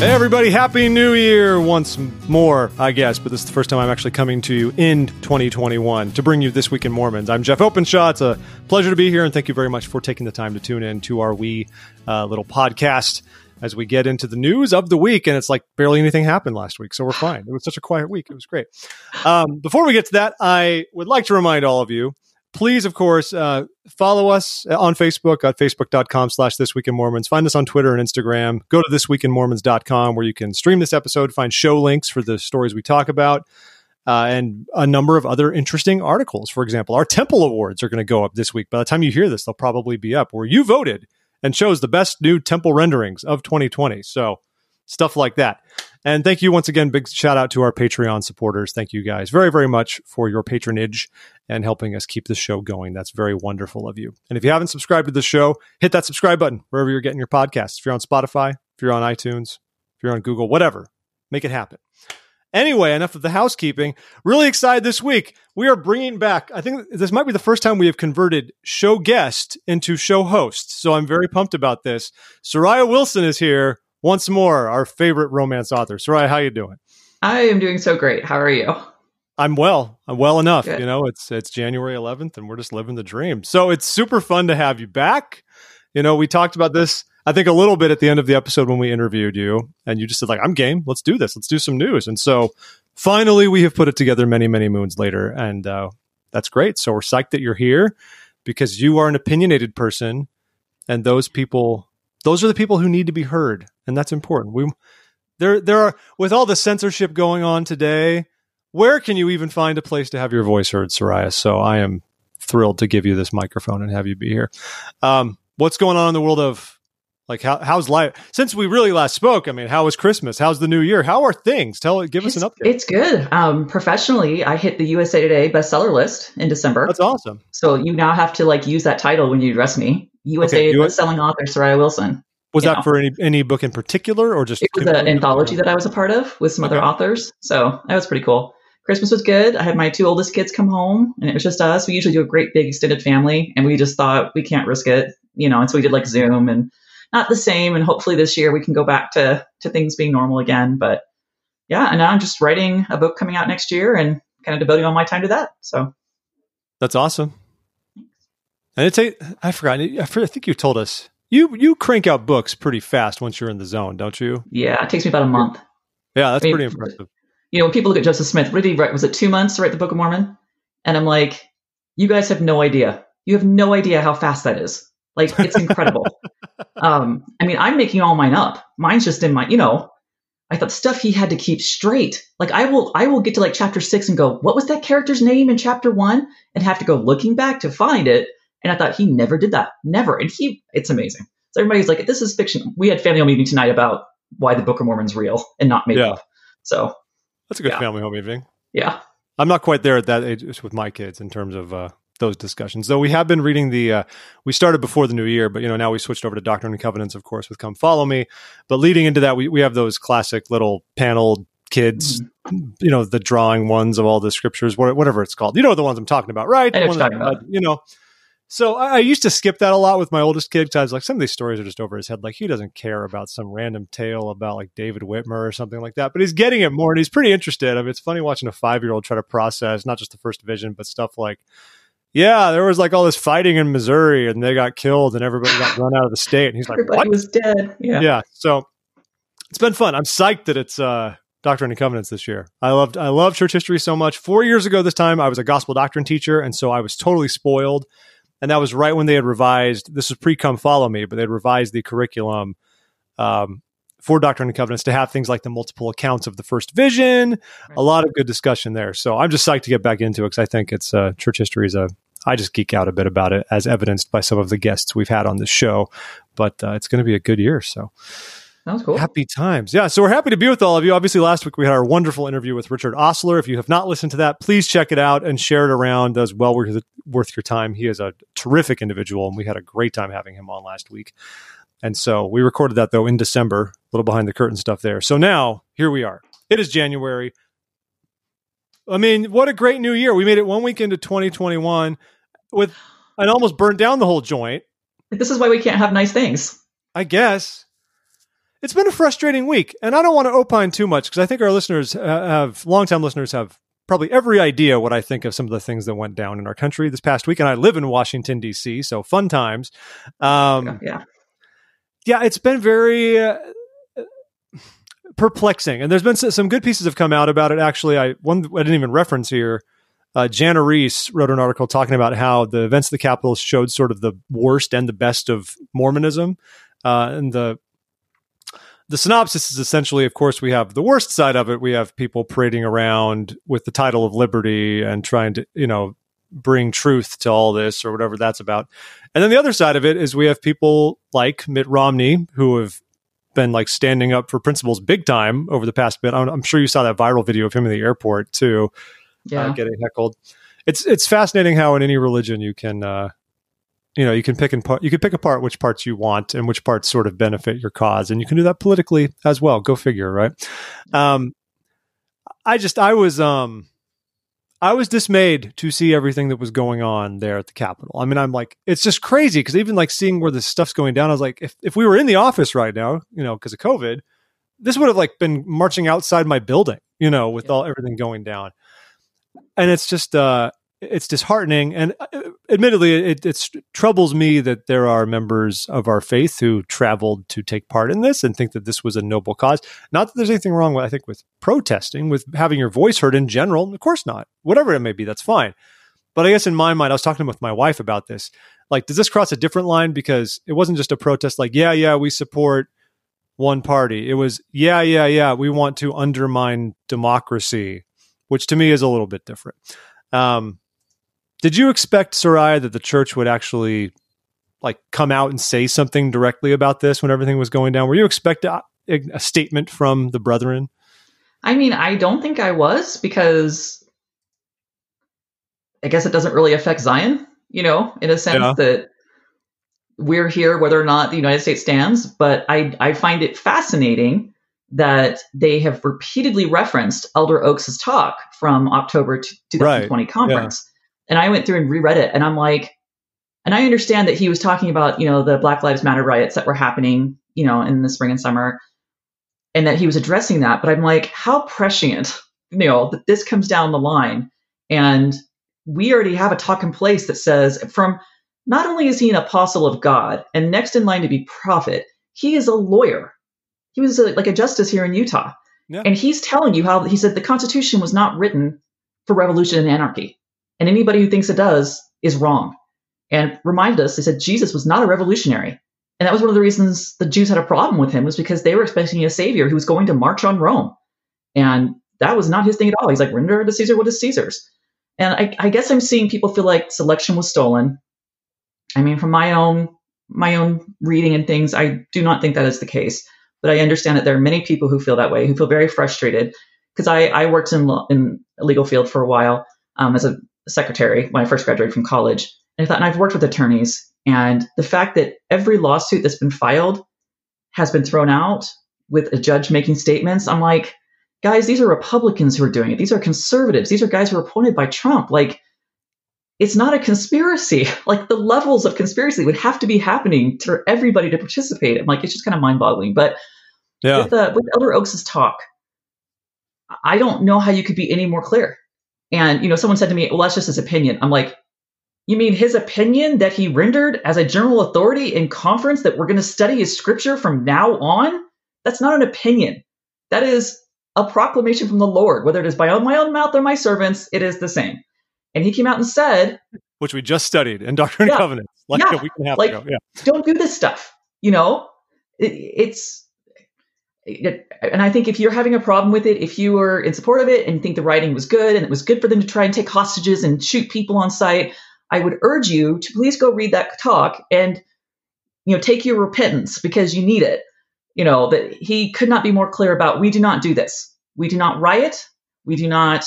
Hey, everybody, Happy New Year once more, I guess, but this is the first time I'm actually coming to you in 2021 to bring you This Week in Mormons. I'm Jeff Openshaw. It's a pleasure to be here, and thank you very much for taking the time to tune in to our wee uh, little podcast as we get into the news of the week. And it's like barely anything happened last week, so we're fine. It was such a quiet week. It was great. Um, before we get to that, I would like to remind all of you please, of course, uh, follow us on Facebook at facebook.com slash This Week in Mormons. Find us on Twitter and Instagram. Go to thisweekinmormons.com where you can stream this episode, find show links for the stories we talk about, uh, and a number of other interesting articles. For example, our Temple Awards are going to go up this week. By the time you hear this, they'll probably be up where you voted and chose the best new temple renderings of 2020. So stuff like that. And thank you once again. Big shout out to our Patreon supporters. Thank you guys very, very much for your patronage and helping us keep the show going. That's very wonderful of you. And if you haven't subscribed to the show, hit that subscribe button wherever you're getting your podcasts. If you're on Spotify, if you're on iTunes, if you're on Google, whatever, make it happen. Anyway, enough of the housekeeping. Really excited this week. We are bringing back, I think this might be the first time we have converted show guest into show host. So I'm very pumped about this. Soraya Wilson is here once more, our favorite romance author. Soraya, how you doing? I am doing so great. How are you? I'm well. I'm well enough. Good. You know, it's it's January 11th, and we're just living the dream. So it's super fun to have you back. You know, we talked about this. I think a little bit at the end of the episode when we interviewed you, and you just said like, "I'm game. Let's do this. Let's do some news." And so finally, we have put it together many, many moons later, and uh, that's great. So we're psyched that you're here because you are an opinionated person, and those people those are the people who need to be heard, and that's important. We there there are with all the censorship going on today. Where can you even find a place to have your voice heard, Soraya? So I am thrilled to give you this microphone and have you be here. Um, what's going on in the world of like how, how's life since we really last spoke? I mean, how was Christmas? How's the new year? How are things? Tell give it's, us an update. It's good. Um, professionally, I hit the USA Today bestseller list in December. That's awesome. So you now have to like use that title when you address me. USA okay, selling author Soraya Wilson. Was that know. for any any book in particular, or just it was an anthology that I was a part of with some okay. other authors? So that was pretty cool. Christmas was good. I had my two oldest kids come home, and it was just us. We usually do a great big extended family, and we just thought we can't risk it, you know. And so we did like Zoom, and not the same. And hopefully this year we can go back to to things being normal again. But yeah, and now I'm just writing a book coming out next year, and kind of devoting all my time to that. So that's awesome. And it's a I forgot. I think you told us you you crank out books pretty fast once you're in the zone, don't you? Yeah, it takes me about a month. Yeah, that's I mean, pretty impressive. You know, when people look at Joseph Smith, what did he write? Was it two months to write the Book of Mormon? And I'm like, you guys have no idea. You have no idea how fast that is. Like, it's incredible. um, I mean, I'm making all mine up. Mine's just in my, you know, I thought stuff he had to keep straight. Like I will I will get to like chapter six and go, what was that character's name in chapter one? And have to go looking back to find it. And I thought he never did that. Never. And he, it's amazing. So everybody's like, this is fiction. We had family home meeting tonight about why the Book of Mormon's real and not made yeah. up. So that's a good yeah. family home evening. Yeah. I'm not quite there at that age with my kids in terms of uh, those discussions. Though we have been reading the, uh, we started before the new year, but you know now we switched over to Doctrine and Covenants, of course, with Come Follow Me. But leading into that, we we have those classic little panel kids, mm-hmm. you know, the drawing ones of all the scriptures, whatever it's called. You know the ones I'm talking about, right? I know, that, about. you know, so I, I, used to skip that a lot with my oldest kid because I was like, some of these stories are just over his head. Like he doesn't care about some random tale about like David Whitmer or something like that. But he's getting it more, and he's pretty interested. I mean, it's funny watching a five year old try to process not just the first vision, but stuff like, yeah, there was like all this fighting in Missouri, and they got killed, and everybody got run out of the state. And he's like, everybody what? was dead. Yeah, yeah. So it's been fun. I'm psyched that it's uh, Doctrine and Covenants this year. I loved I love church history so much. Four years ago this time, I was a gospel doctrine teacher, and so I was totally spoiled and that was right when they had revised. This was pre Come Follow Me, but they had revised the curriculum um, for Doctrine and Covenants to have things like the multiple accounts of the first vision. Right. A lot of good discussion there. So I'm just psyched to get back into it because I think it's uh, church history is a. I just geek out a bit about it, as evidenced by some of the guests we've had on this show. But uh, it's going to be a good year. So that was cool. Happy times. Yeah. So we're happy to be with all of you. Obviously, last week we had our wonderful interview with Richard Ostler. If you have not listened to that, please check it out and share it around as well worth, worth your time. He is a terrific individual, and we had a great time having him on last week. And so we recorded that, though, in December, a little behind the curtain stuff there. So now here we are. It is January. I mean, what a great new year. We made it one week into 2021 with and almost burned down the whole joint. This is why we can't have nice things. I guess it's been a frustrating week, and I don't want to opine too much because I think our listeners have, longtime listeners have probably every idea what I think of some of the things that went down in our country this past week. And I live in Washington D.C., so fun times. Um, yeah, yeah, it's been very. Uh, perplexing and there's been some good pieces have come out about it actually i one i didn't even reference here uh, Jana Riess wrote an article talking about how the events of the Capitol showed sort of the worst and the best of Mormonism. Uh, and the the synopsis is essentially, of course, we have the worst side of it. We have people parading around with the title of liberty and trying to, you know, bring truth to all this or whatever that's about. And then the other side of it is we have people like Mitt Romney who have been like standing up for principles big time over the past bit. I'm, sure you saw that viral video of him in the airport too, yeah. uh, getting heckled. It's it's fascinating how in any religion you can uh, you know you can pick and part you can pick apart which parts you want and which parts sort of benefit your cause and you can do that politically as well. Go figure right? Um i just i was um i was dismayed to see everything that was going on there at the capitol. I mean i'm like it's just crazy because even like seeing where this stuff's going down i was like if, if we were in the office right now you know because of covid this would have like been marching outside my building you know with yeah. all everything going down. And it's just uh it's disheartening and uh, admittedly it, troubles me that there are members of our faith who traveled to take part in this and think that this was a noble cause. Not that there's anything wrong with i think with protesting with having your voice heard in general. Of course not. Whatever it may be that's fine. But i guess in my mind i was talking with my wife about this. Like does this cross a different line? Because it wasn't just a protest like yeah yeah we support one party. It was yeah yeah yeah we want to undermine democracy which to me is a little bit different. Um, did you expect, Soraya, that the church would actually like come out and say something directly about this when everything was going down? Were you expect uh, a, a statement from the brethren? I mean, I don't think I was because I guess it doesn't really affect Zion, you know, in a sense yeah. that we're here whether or not the United States stands. But I, I find it fascinating that they have repeatedly referenced Elder Oaks's talk from October 2020 right. conference. And I went through and reread it, and I'm like, and I understand that he was talking about, you know, the Black Lives Matter riots that were happening, you know, in the spring and summer, and that he was addressing that. But I'm like, how prescient, you know, that this comes down the line. And we already have a talk in place that says, from not only is he an apostle of God and next in line to be prophet, he is a lawyer. He was a, like a justice here in Utah. Yeah. And he's telling you how he said the Constitution was not written for revolution and anarchy. And anybody who thinks it does is wrong. And reminded us, they said Jesus was not a revolutionary. And that was one of the reasons the Jews had a problem with him, was because they were expecting a savior who was going to march on Rome. And that was not his thing at all. He's like, render to Caesar what is Caesar's. And I, I guess I'm seeing people feel like selection was stolen. I mean, from my own my own reading and things, I do not think that is the case. But I understand that there are many people who feel that way, who feel very frustrated. Because I, I worked in, in legal field for a while um, as a secretary when I first graduated from college. And I thought, and I've worked with attorneys, and the fact that every lawsuit that's been filed has been thrown out with a judge making statements, I'm like, guys, these are Republicans who are doing it. These are conservatives. These are guys who are appointed by Trump. Like, it's not a conspiracy. Like the levels of conspiracy would have to be happening for everybody to participate. I'm like, it's just kind of mind boggling. But yeah. with, uh, with Elder Oaks's talk, I don't know how you could be any more clear. And, you know, someone said to me, well, that's just his opinion. I'm like, you mean his opinion that he rendered as a general authority in conference that we're going to study his scripture from now on? That's not an opinion. That is a proclamation from the Lord. Whether it is by my own mouth or my servants, it is the same. And he came out and said, which we just studied in Doctrine yeah, and Covenants, like yeah, a week and a half like, ago. Yeah. Don't do this stuff. You know, it, it's and I think if you're having a problem with it, if you are in support of it and think the writing was good and it was good for them to try and take hostages and shoot people on sight, I would urge you to please go read that talk and you know take your repentance because you need it. You know that he could not be more clear about we do not do this. We do not riot. We do not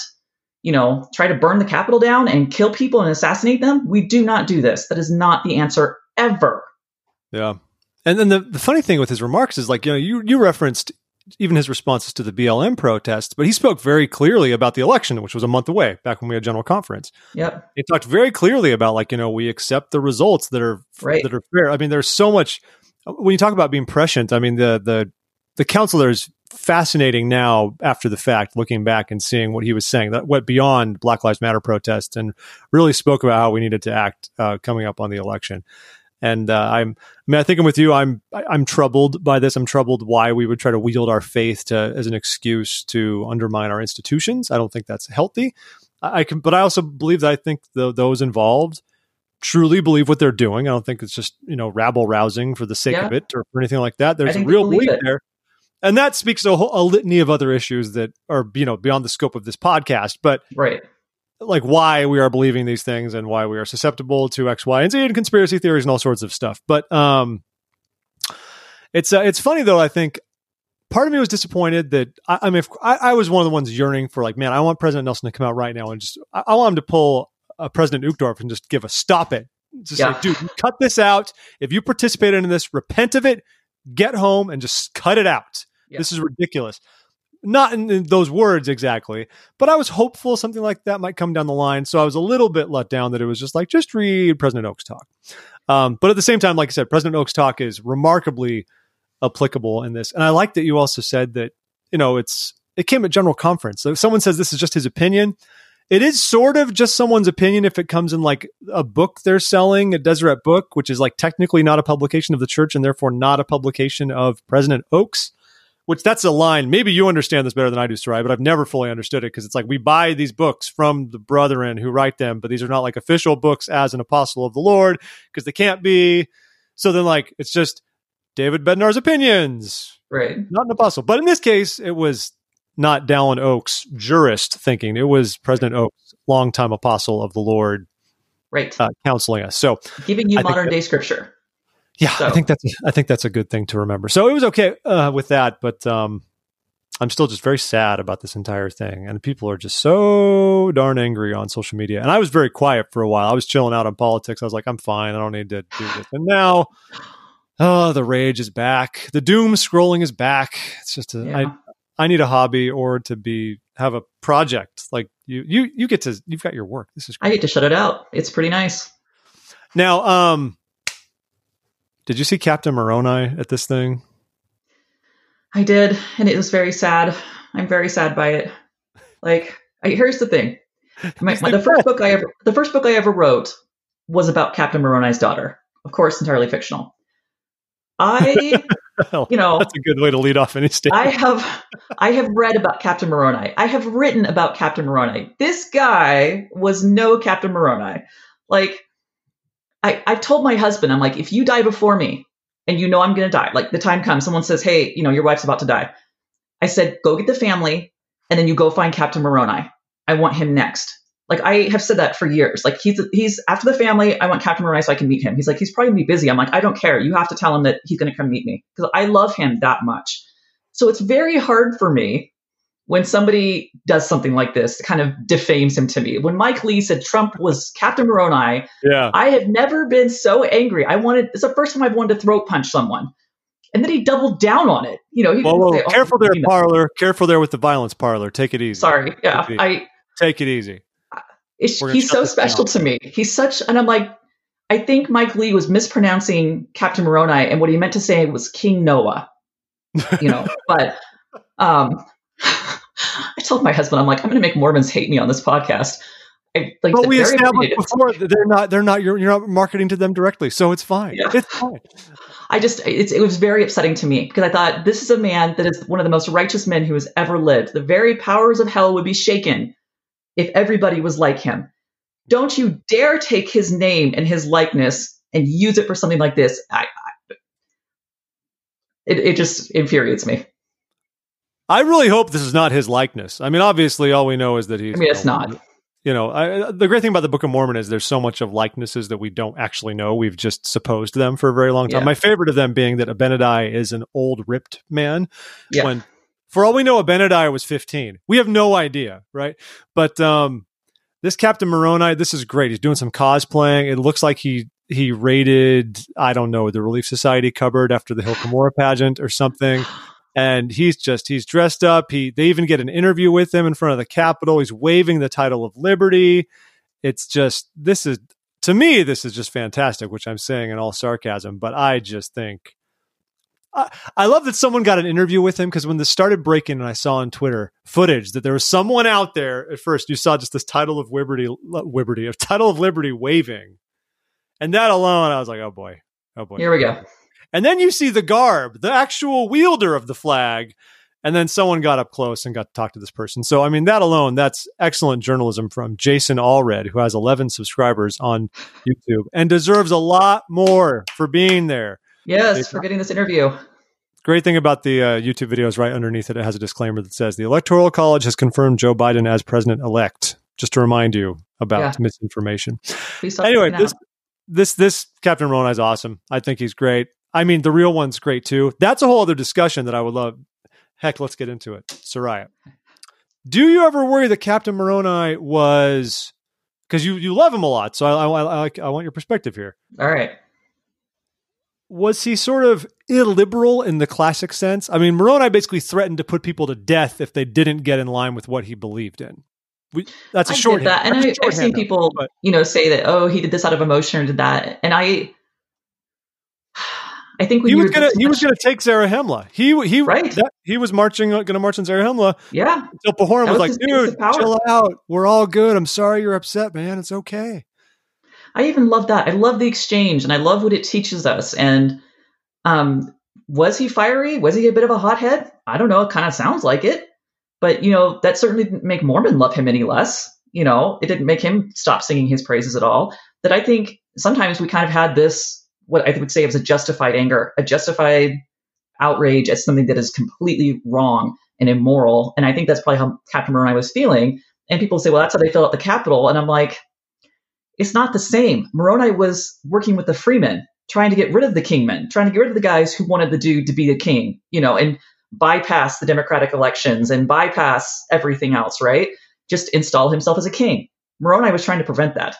you know try to burn the Capitol down and kill people and assassinate them. We do not do this. That is not the answer ever. Yeah. And then the, the funny thing with his remarks is like, you know, you, you referenced even his responses to the BLM protests, but he spoke very clearly about the election, which was a month away back when we had general conference. Yep. He talked very clearly about like, you know, we accept the results that are, right. that are fair. I mean, there's so much, when you talk about being prescient, I mean, the, the, the counselor is fascinating now after the fact, looking back and seeing what he was saying that went beyond Black Lives Matter protests and really spoke about how we needed to act uh, coming up on the election. And uh, I'm, I mean, I think I'm with you. I'm, I'm troubled by this. I'm troubled why we would try to wield our faith to as an excuse to undermine our institutions. I don't think that's healthy. I, I can, but I also believe that I think the, those involved truly believe what they're doing. I don't think it's just you know rabble rousing for the sake Yeah. of it or for anything like that. There's a real belief it. there, and that speaks to a, whole, a litany of other issues that are you know beyond the scope of this podcast. But Right. Like why we are believing these things and why we are susceptible to X, Y, and Z and conspiracy theories and all sorts of stuff. But um, it's uh, it's funny though. I think part of me was disappointed that I, I mean, if, I, I was one of the ones yearning for like, man, I want President Nelson to come out right now and just I, I want him to pull uh, President Uchtdorf and just give a stop it. Just Yeah. like, dude, cut this out. If you participated in this, repent of it. Get home and just cut it out. Yeah. This is ridiculous. Not in, those words exactly, but I was hopeful something like that might come down the line. So I was a little bit let down that it was just like, just read President Oak's talk. Um, but at the same time, like I said, President Oak's talk is remarkably applicable in this. And I like that you also said that, you know, it's, it came at general conference. So if someone says this is just his opinion, it is sort of just someone's opinion if it comes in like a book they're selling, a Deseret book, which is like technically not a publication of the church and therefore not a publication of President Oaks which that's a line. Maybe you understand this better than I do, Sarai, but I've never fully understood it because it's like we buy these books from the brethren who write them, but these are not like official books as an apostle of the Lord because they can't be. So then, like, it's just David Bednar's opinions, Right. not an apostle. But in this case, it was not Dallin Oaks jurist thinking. It was President Oaks, longtime apostle of the Lord, Right. uh, counseling us. So Giving you I modern that- day scripture. Yeah, I think that's I think that's a good thing to remember. So it was okay uh, with that, but um, I'm still just very sad about this entire thing, and people are just so darn angry on social media. And I was very quiet for a while. I was chilling out on politics. I was like, I'm fine. I don't need to do this. And now, oh, the rage is back. The doom scrolling is back. It's just a, Yeah. I I need a hobby or to be have a project like you you you get to you've got your work. This is I get to shut it out. It's pretty nice. now. Um, did you see Captain Moroni at this thing? I did, and it was very sad. I'm very sad by it. Like, I, here's the thing: my, the first book I ever, the first book I ever wrote was about Captain Moroni's daughter. Of course, entirely fictional. I, Well, you know, That's a good way to lead off any statement. I have, I have read about Captain Moroni. I have written about Captain Moroni. This guy was no Captain Moroni. Like, I, I've told my husband, I'm like, if you die before me, and you know I'm going to die, like the time comes, someone says, hey, you know, your wife's about to die. I said, go get the family, and then you go find Captain Moroni. I want him next. Like I have said that for years. Like he's he's after the family. I want Captain Moroni so I can meet him. He's like he's probably gonna be busy. I'm like I don't care. You have to tell him that he's gonna come meet me because I love him that much. So it's very hard for me when somebody does something like this, kind of defames him to me. When Mike Lee said Trump was Captain Moroni, yeah. I have never been so angry. I wanted it's the first time I've wanted to throat punch someone. And then he doubled down on it. You know, he Whoa, didn't whoa, say, "Oh, careful there, you know." parlor. Careful there with the violence, parlor. Take it easy. Sorry. Yeah. Take I Take it easy. he's so special down. to me. He's such and I'm like I think Mike Lee was mispronouncing Captain Moroni and what he meant to say was King Noah. You know, but um I told my husband, I'm like, I'm gonna make Mormons hate me on this podcast. I, like, But we established before that they're not. They're not. You're, you're not marketing to them directly, so it's fine. Yeah. It's fine. I just it's, it was very upsetting to me because I thought this is a man that is one of the most righteous men who has ever lived. The very powers of hell would be shaken if everybody was like him. Don't you dare take his name and his likeness and use it for something like this. I, I, it it just infuriates me. I really hope this is not his likeness. I mean, obviously, all we know is that he's. I mean, it's not. You know, I, the great thing about the Book of Mormon is there's so much of likenesses that we don't actually know. We've just supposed them for a very long time. Yeah. My favorite of them being that Abinadi is an old, ripped man. Yeah. When, for all we know, Abinadi was 15. We have no idea, right? But um, this Captain Moroni, this is great. He's doing some cosplaying. It looks like he he raided, I don't know, the Relief Society cupboard after the Hill Cumorah pageant or something. And he's just he's dressed up. He they even get an interview with him in front of the Capitol. He's waving the title of liberty. It's just this is to me this is just fantastic, which I'm saying in all sarcasm. But I just think I, I love that someone got an interview with him because when this started breaking, and I saw on Twitter footage that there was someone out there. At first, you saw just this title of Liberty, Liberty, of title of Liberty waving, and that alone, I was like, oh boy, oh boy. Here we go. And then you see the garb, the actual wielder of the flag, and then someone got up close and got to talk to this person. So, I mean, that alone, that's excellent journalism from Jason Allred, who has 11 subscribers on YouTube and deserves a lot more for being there. Yes, Jason. for getting this interview. Great thing about the uh, YouTube video is right underneath it, it has a disclaimer that says the Electoral College has confirmed Joe Biden as president elect. Just to remind you about yeah. misinformation. Anyway, this, this this Captain Moroni is awesome. I think he's great. I mean, the real one's great too. That's a whole other discussion that I would love Heck, let's get into it. Soraya. Do you ever worry that Captain Moroni was because you you love him a lot? So I, I, I, I want your perspective here. All right. Was he sort of illiberal in the classic sense? I mean, Moroni basically threatened to put people to death if they didn't get in line with what he believed in. We, that's a short. That, and I, have seen people, but, you know, say that oh, he did this out of emotion or did that, and I I think he was gonna he was gonna take Zarahemla. He he right. That, he was marching gonna march on Zarahemla. Yeah. Until Pahoran was, was like, dude, chill out. We're all good. I'm sorry you're upset, man. It's okay. I even love that. I love the exchange, and I love what it teaches us. And um, was he fiery? Was he a bit of a hothead? I don't know. It kind of sounds like it, but you know that certainly didn't make Mormon love him any less. You know, it didn't make him stop singing his praises at all. That I think sometimes we kind of had this what I would say is a justified anger, a justified outrage at something that is completely wrong and immoral. And I think that's probably how Captain Moroni was feeling. And people say, well, that's how they felt at the Capitol. And I'm like, it's not the same. Moroni was working with the freemen, trying to get rid of the kingmen, trying to get rid of the guys who wanted the dude to be the king, you know, and bypass the democratic elections and bypass everything else, right? Just install himself as a king. Moroni was trying to prevent that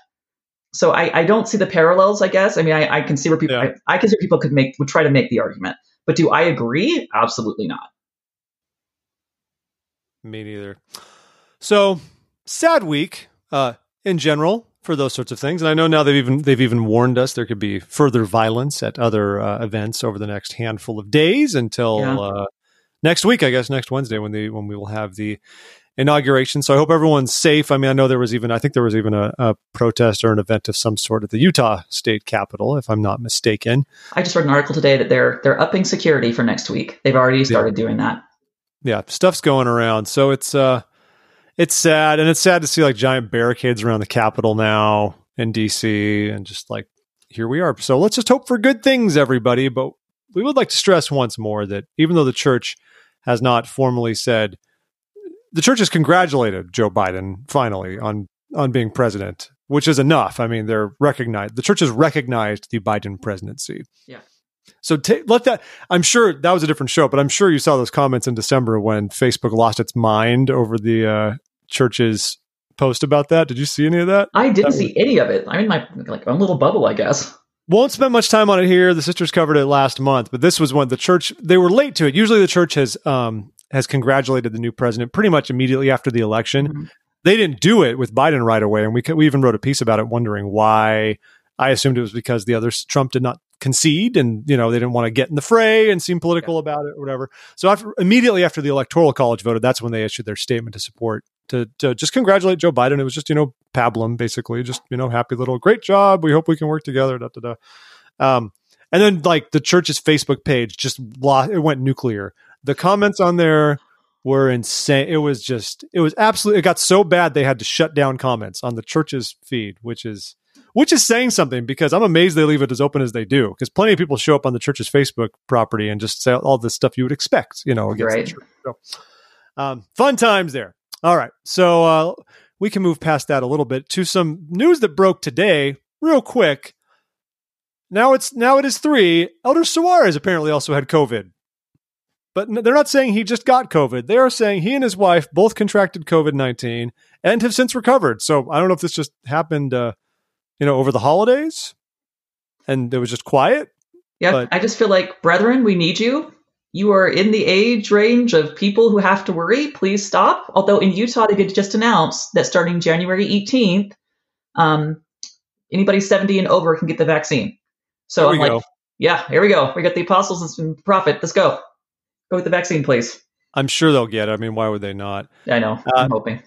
so I, I don't see the parallels. I guess. I mean, I, I can see where people. Yeah. I, I can see people could make would try to make the argument, but do I agree? Absolutely not. Me neither. So sad week uh, in general for those sorts of things, and I know now they've even they've even warned us there could be further violence at other uh, events over the next handful of days until yeah. uh, next week. I guess next Wednesday when the when we will have the inauguration. So I hope everyone's safe. I mean, I know there was even, I think there was even a, a, protest or an event of some sort at the Utah State Capitol, if I'm not mistaken. I just read an article today that they're they're upping security for next week. They've already started yeah. doing that. Yeah, stuff's going around. So it's uh, it's sad, and it's sad to see like giant barricades around the Capitol now in DC, and just like here we are. So let's just hope for good things, everybody. But we would like to stress once more that even though the church has not formally said the church has congratulated Joe Biden finally on on being president, which is enough. I mean, they're recognized. The church has recognized the Biden presidency. Yeah. So t- let that. I'm sure that was a different show, but I'm sure you saw those comments in December when Facebook lost its mind over the uh, church's post about that. Did you see any of that? I didn't that see was- any of it. I'm in my like own little bubble, I guess. Won't spend much time on it here. The sisters covered it last month, but this was when the church they were late to it. Usually, the church has um, has congratulated the new president pretty much immediately after the election. Mm-hmm. They didn't do it with Biden right away, and we we even wrote a piece about it, wondering why. I assumed it was because the others Trump did not concede, and you know they didn't want to get in the fray and seem political yeah. about it or whatever. So after immediately after the electoral college voted, that's when they issued their statement to support to to just congratulate Joe Biden. It was just you know pablum basically, just you know happy little great job. We hope we can work together. Da da da. Um, and then like the church's Facebook page just lost, it went nuclear the comments on there were insane. It was just, it was absolutely, it got so bad they had to shut down comments on the church's feed, which is, which is saying something because I'm amazed they leave it as open as they do. Because plenty of people show up on the church's Facebook property and just say all the stuff you would expect, you know, against right. the church. So, um, fun times there. All right, so uh, we can move past that a little bit to some news that broke today, real quick. Now it's now it is three. Elder Soares apparently also had COVID. But they're not saying he just got COVID. They are saying he and his wife both contracted COVID 19 and have since recovered. So I don't know if this just happened, uh, you know, over the holidays and it was just quiet. Yeah, but- I just feel like, brethren, we need you. You are in the age range of people who have to worry. Please stop. Although in Utah, they did just announce that starting January 18th, um, anybody 70 and over can get the vaccine. So I'm like, yeah, here we go. We got the apostles and some prophet. Let's go. Go with the vaccine, please. I'm sure they'll get it. I mean, why would they not? I know. I'm uh, hoping.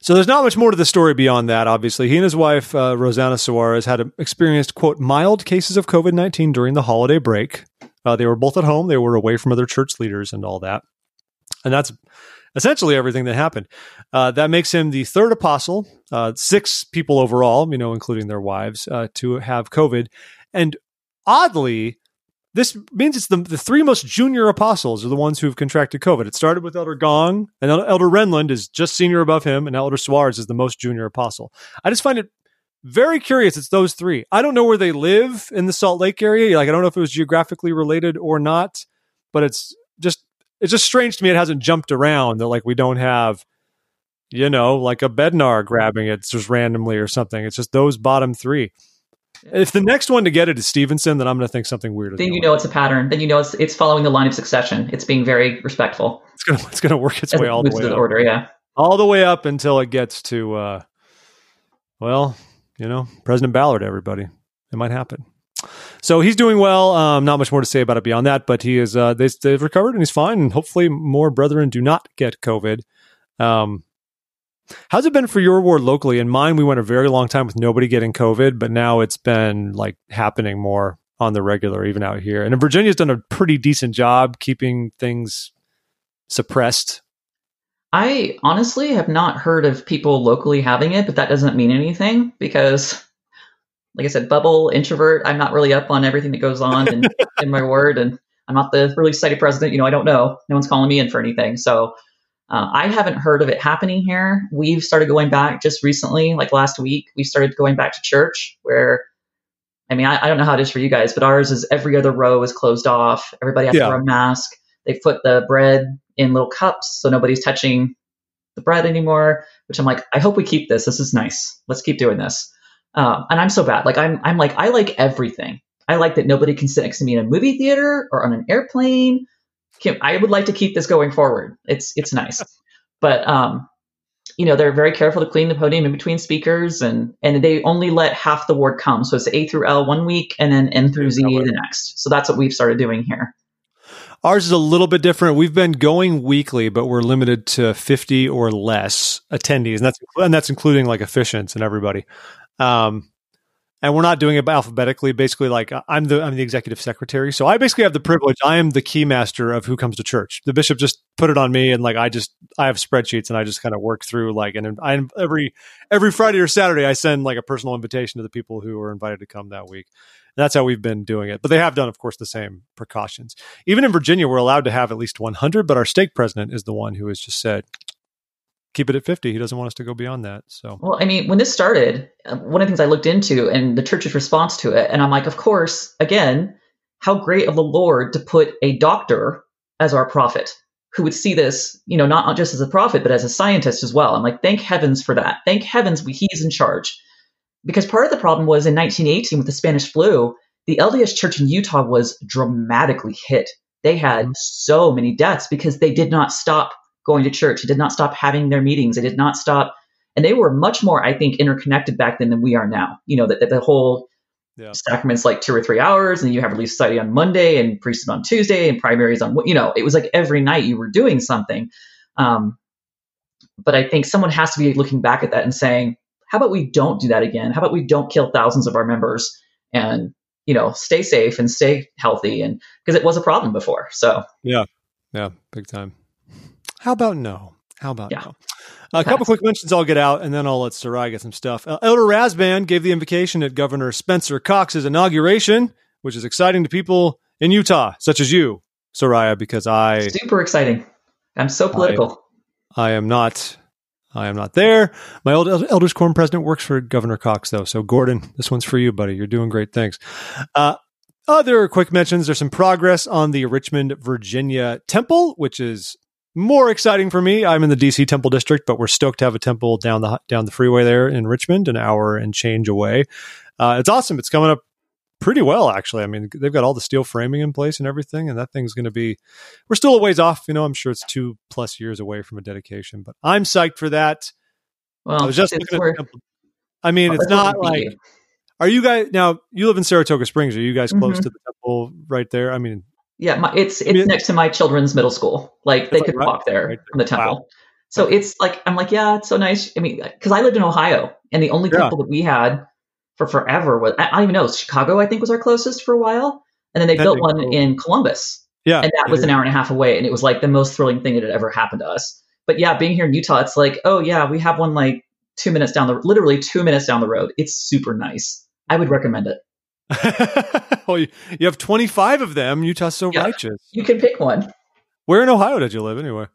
So there's not much more to the story beyond that. Obviously, he and his wife uh, Rosana Soares had experienced quote mild cases of COVID nineteen during the holiday break. Uh, they were both at home. They were away from other church leaders and all that. And that's essentially everything that happened. Uh, that makes him the third apostle, uh, six people overall, you know, including their wives, uh, to have COVID. And oddly, this means it's the, the three most junior apostles are the ones who have contracted COVID. It started with Elder Gong, and Elder Renlund is just senior above him, and Elder Soares is the most junior apostle. I just find it very curious. It's those three. I don't know where they live in the Salt Lake area. Like, I don't know if it was geographically related or not, but it's just it's just strange to me it hasn't jumped around that like we don't have you know like a bednar grabbing it just randomly or something it's just those bottom three if the next one to get it is stevenson then i'm going to think something weird then you know it's a pattern then you know it's it's following the line of succession it's being very respectful it's going to it's going to work its As way all the way the up. order yeah all the way up until it gets to uh well you know president ballard everybody it might happen so he's doing well. Um, not much more to say about it beyond that, but he is. Uh, they, have recovered and he's fine. And hopefully, more brethren do not get COVID. Um, how's it been for your ward locally? In mine, we went a very long time with nobody getting COVID, but now it's been like happening more on the regular, even out here. And Virginia's done a pretty decent job keeping things suppressed. I honestly have not heard of people locally having it, but that doesn't mean anything because like I said, bubble introvert. I'm not really up on everything that goes on in, in my ward. and I'm not the Relief Society president. You know, I don't know. No one's calling me in for anything, so uh, I haven't heard of it happening here. We've started going back just recently, like last week. We started going back to church where. I mean, I, I don't know how it is for you guys, but ours is every other row is closed off. Everybody has yeah. to wear a mask. They put the bread in little cups so nobody's touching the bread anymore. Which I'm like, I hope we keep this. This is nice. Let's keep doing this. Um, and I'm so bad. Like I'm, I'm like, I like everything. I like that nobody can sit next to me in a movie theater or on an airplane. I would like to keep this going forward. It's, it's nice. but, um, you know, they're very careful to clean the podium in between speakers and, and they only let half the ward come. So it's A through L one week and then N through Z the next. So that's what we've started doing here. Ours is a little bit different. We've been going weekly, but we're limited to 50 or less attendees. And that's, and that's including like officiants and everybody. Um, and we're not doing it alphabetically. Basically, like uh, I'm the I'm the executive secretary, so I basically have the privilege. I am the key master of who comes to church. The bishop just put it on me, and like I just I have spreadsheets, and I just kind of work through like and I every every Friday or Saturday I send like a personal invitation to the people who are invited to come that week. And that's how we've been doing it. But they have done, of course, the same precautions. Even in Virginia, we're allowed to have at least 100, but our stake president is the one who has just said, keep it at 50. He doesn't want us to go beyond that. So, well, I mean, when this started, uh, one of the things I looked into and the church's response to it, and I'm like, of course, again, how great of the Lord to put a doctor as our prophet who would see this, you know, not just as a prophet, but as a scientist as well. I'm like, thank heavens for that. Thank heavens he's in charge. Because part of the problem was in 1918 with the Spanish flu, the LDS church in Utah was dramatically hit. They had mm-hmm. so many deaths because they did not stop going to church. They did not stop having their meetings. They did not stop. And they were much more, I think, interconnected back then than we are now. You know, that, that the whole yeah. sacraments like two or three hours, and you have Relief Society on Monday and priesthood on Tuesday and primaries on, you know, it was like every night you were doing something. Um, but I think someone has to be looking back at that and saying, how about we don't do that again? How about we don't kill thousands of our members and, you know, stay safe and stay healthy? And because it was a problem before. So, yeah, yeah, big time. How about no? How about yeah. no? A couple quick mentions I'll get out, and then I'll let Sarai get some stuff. Uh, Elder Rasband gave the invocation at Governor Spencer Cox's inauguration, which is exciting to people in Utah, such as you, Soraya, because I super exciting. I'm so political. I, I am not. I am not there. My old Elders Quorum president works for Governor Cox, though. So, Gordon, this one's for you, buddy. You're doing great things. Uh, other quick mentions there's some progress on the Richmond, Virginia temple, which is more exciting for me. I'm in the DC Temple District, but we're stoked to have a temple down the down the freeway there in Richmond, an hour and change away. Uh, it's awesome. It's coming up pretty well, actually. I mean, they've got all the steel framing in place and everything, and that thing's going to be. We're still a ways off. You know, I'm sure it's two plus years away from a dedication, but I'm psyched for that. Well, I was just I mean, it's not like. Are you guys now? You live in Saratoga Springs. Are you guys close mm-hmm. to the temple Temple right there. I mean, yeah, my, it's it's I mean- next to my children's middle school. Like they could like walk there right from the temple. Wow. So it's like I'm like, yeah, it's so nice. I mean, because I lived in Ohio, and the only Yeah. temple that we had for forever was I I don't even know Chicago. I think was our closest for a while, and then they That'd built one cool. in Columbus, yeah, and that was an hour and a half away, and it was like the most thrilling thing that had ever happened to us. But yeah, being here in Utah, it's like, oh yeah, we have one like two minutes down the, literally two minutes down the road. It's super nice. I would recommend it. well, you, you have 25 of them. Utah's so Yeah. righteous. You can pick one. Where in Ohio did you live anyway?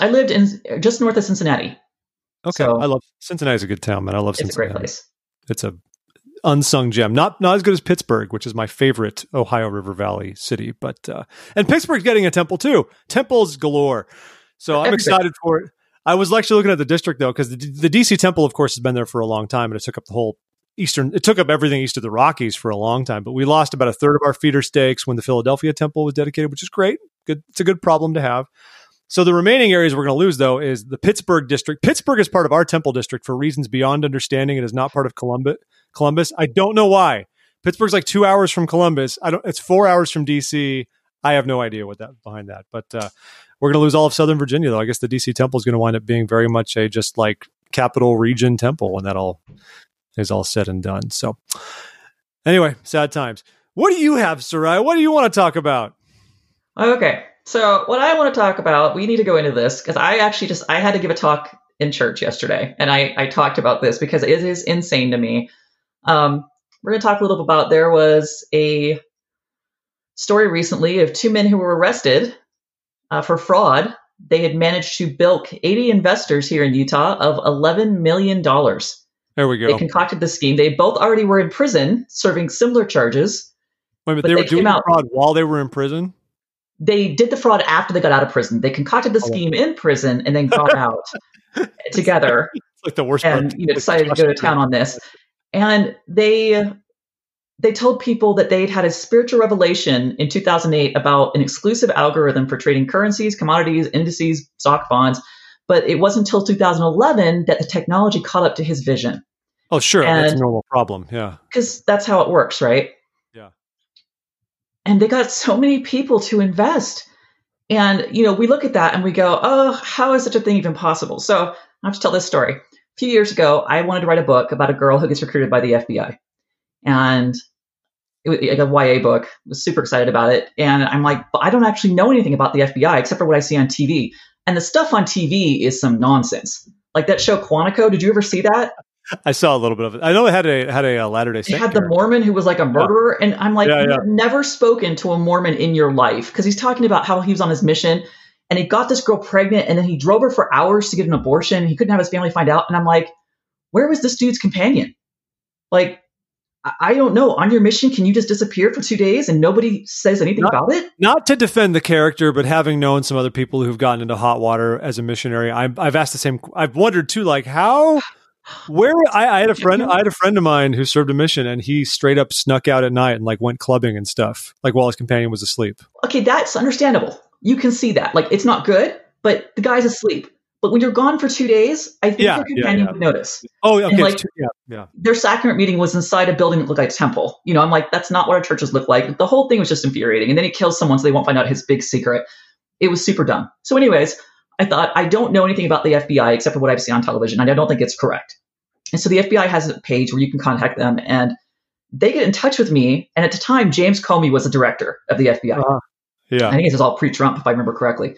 I lived in just north of Cincinnati. Okay, So- I love Cincinnati's a good town, man. I love Cincinnati. It's a great place. It's a unsung gem. Not not as good as Pittsburgh, which is my favorite Ohio River Valley city, but uh, and Pittsburgh's getting a temple too. Temples galore. So I'm excited for it. I was actually looking at the district though, because the, the DC temple, of course, has been there for a long time, and it took up the whole eastern. It took up everything east of the Rockies for a long time. But we lost about a third of our feeder stakes when the Philadelphia temple was dedicated, which is great. Good. It's a good problem to have. So the remaining areas we're going to lose, though, is the Pittsburgh district. Pittsburgh is part of our temple district for reasons beyond understanding. It is not part of Columbus. Columbus. I don't know why. Pittsburgh's like two hours from Columbus. I don't. It's four hours from DC. I have no idea what that behind that. But uh, we're going to lose all of Southern Virginia, though. I guess the DC temple is going to wind up being very much a just like capital region temple when that all is all said and done. So anyway, sad times. What do you have, Sarai? What do you want to talk about? Okay. So what I want to talk about, we need to go into this because I actually just I had to give a talk in church yesterday, and I I talked about this because it is insane to me. Um, we're going to talk a little bit about there was a story recently of two men who were arrested uh, for fraud. They had managed to bilk 80 investors here in Utah of 11 million dollars. There we go. They concocted the scheme. They both already were in prison serving similar charges. Wait minute, but they were doing out- fraud while they were in prison. they did the fraud after they got out of prison. They concocted the Oh. scheme in prison and then got out together It's like the worst. part. and you know, decided to go to town on this. And they they told people that they'd had a spiritual revelation in 2008 about an exclusive algorithm for trading currencies, commodities, indices, stock bonds. But it wasn't until 2011 that the technology caught up to his vision Oh, sure, that's a normal problem. Yeah, because that's how it works, right? Yeah. And they got so many people to invest. And, you know, we look at that and we go, oh, how is such a thing even possible? So I have to tell this story. A few years ago, I wanted to write a book about a girl who gets recruited by the FBI. And it was like a YA book. I was super excited about it. And I'm like, but I don't actually know anything about the FBI except for what I see on TV. And the stuff on TV is some nonsense. Like that show Quantico. Did you ever see that? I saw a little bit of it. I know it had a had a uh, Latter Day Saint. had the. Mormon who was like a murderer, and I'm like, Yeah, yeah. never spoken to a Mormon in your life because he's talking about how he was on his mission and he got this girl pregnant, and then he drove her for hours to get an abortion. He couldn't have his family find out, and I'm like, where was this dude's companion? Like, I, I don't know. On your mission, can you just disappear for two days and nobody says anything Not- about it? Not to defend the character, but having known some other people who've gotten into hot water as a missionary, I've, I've asked the same. I've wondered too, like how, where I, I had a friend, I had a friend of mine who served a mission, and he straight up snuck out at night and like went clubbing and stuff, like while his companion was asleep. Okay, that's understandable. You can see that. Like, it's not good, but the guy's asleep. But when you're gone for two days, I think Yeah, your yeah, companion yeah. would notice. Oh, okay, And, like- too- yeah, yeah. their sacrament meeting was inside a building that looked like a temple. You know, I'm like, that's not what our churches look like. The whole thing was just infuriating. And then he kills someone so they won't find out his big secret. It was super dumb. So, anyways, I thought I don't know anything about the FBI except for what I've seen on television. and I don't think it's correct. And so the FBI has a page where you can contact them and they get in touch with me. And at the time, James Comey was the director of the FBI. Uh, yeah. I think this is all pre-Trump, if I remember correctly.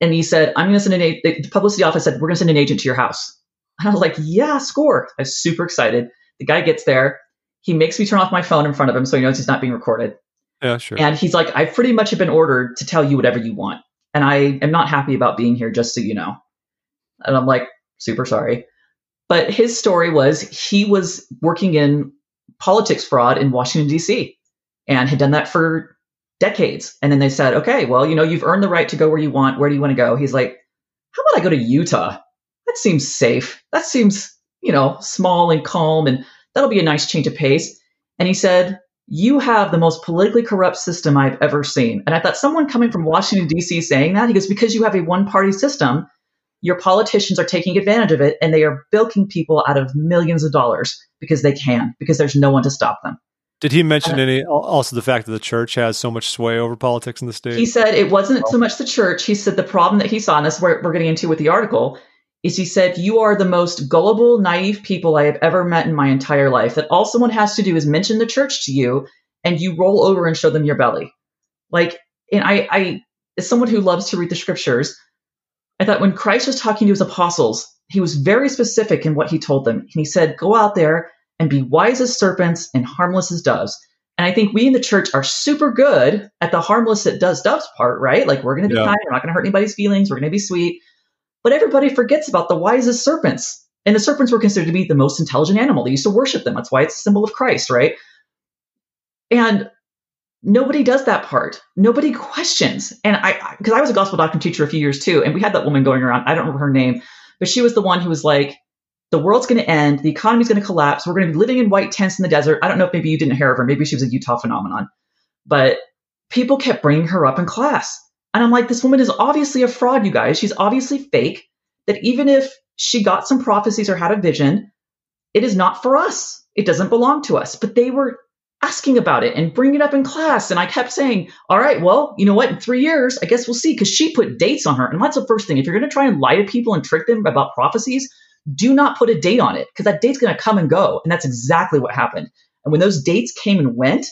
And he said, "I'm going to send an agent. the publicity office said we're going to send an agent to your house." And I was like, "Yeah, score!" I was super excited. The guy gets there, he makes me turn off my phone in front of him so he knows he's not being recorded, Yeah, sure. and he's like, "I pretty much have been ordered to tell you whatever you want, and I am not happy about being here, just so you know." And I'm like, "Super sorry," but his story was he was working in politics fraud in Washington D.C. and had done that for decades. And then they said, okay, well, you know, you've earned the right to go where you want. Where do you want to go? He's like, how about I go to Utah? That seems safe. That seems, you know, small and calm, and that'll be a nice change of pace. And he said, you have the most politically corrupt system I've ever seen. And I thought someone coming from Washington, D.C. saying that, he goes, because you have a one party system, your politicians are taking advantage of it and they are bilking people out of millions of dollars because they can, because there's no one to stop them. Did he mention uh, any also the fact that the church has so much sway over politics in the state? He said it wasn't so much the church. He said the problem that he saw, and this is where we're getting into with the article, is he said, You are the most gullible, naive people I have ever met in my entire life. That all someone has to do is mention the church to you and you roll over and show them your belly. Like, and I, I as someone who loves to read the scriptures, I thought when Christ was talking to his apostles, he was very specific in what he told them. And he said, Go out there and be wise as serpents and harmless as doves. And I think we in the church are super good at the harmless as does doves part, right? Like we're going to be yeah. kind, we're not going to hurt anybody's feelings, we're going to be sweet. But everybody forgets about the wisest serpents. And the serpents were considered to be the most intelligent animal. They used to worship them. That's why it's a symbol of Christ, right? And nobody does that part. Nobody questions. And I, because I was a gospel doctrine teacher a few years too, and we had that woman going around. I don't remember her name, but she was the one who was like, the world's going to end, the economy's going to collapse, we're going to be living in white tents in the desert. I don't know if maybe you didn't hear of her, maybe she was a Utah phenomenon, but people kept bringing her up in class. And I'm like, this woman is obviously a fraud, you guys. She's obviously fake. That even if she got some prophecies or had a vision, it is not for us. It doesn't belong to us. But they were asking about it and bringing it up in class. And I kept saying, all right, well, you know what? In three years, I guess we'll see. Because she put dates on her. And that's the first thing. If you're going to try and lie to people and trick them about prophecies, do not put a date on it because that date's going to come and go. And that's exactly what happened. And when those dates came and went,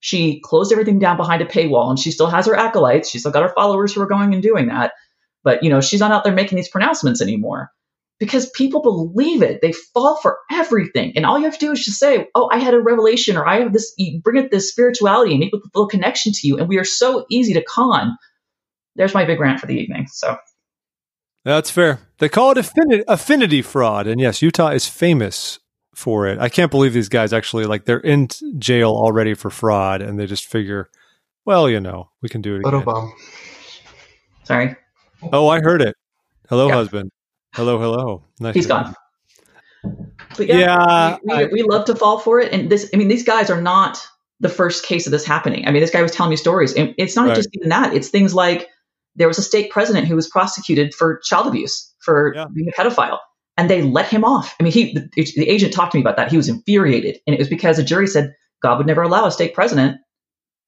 she closed everything down behind a paywall and she still has her acolytes. She still got her followers who are going and doing that. But, you know, she's not out there making these pronouncements anymore because people believe it. They fall for everything. And all you have to do is just say, Oh, I had a revelation or I have this, bring up this spirituality and make a little connection to you. And we are so easy to con. There's my big rant for the evening. So that's fair. They call it affinity, affinity fraud. And yes, Utah is famous for it. I can't believe these guys actually like they're in jail already for fraud and they just figure, well, you know, we can do it again. Sorry. Oh, I heard it. Hello, yeah. husband. Hello, hello. Nice He's gone. But yeah, yeah we, we, I, we, love to fall for it. And this, I mean, these guys are not the first case of this happening. I mean, this guy was telling me stories, and it's not right. just even that. It's things like there was a state president who was prosecuted for child abuse for yeah. being a pedophile, and they let him off. I mean, he the, the agent talked to me about that. He was infuriated, and it was because a jury said God would never allow a state president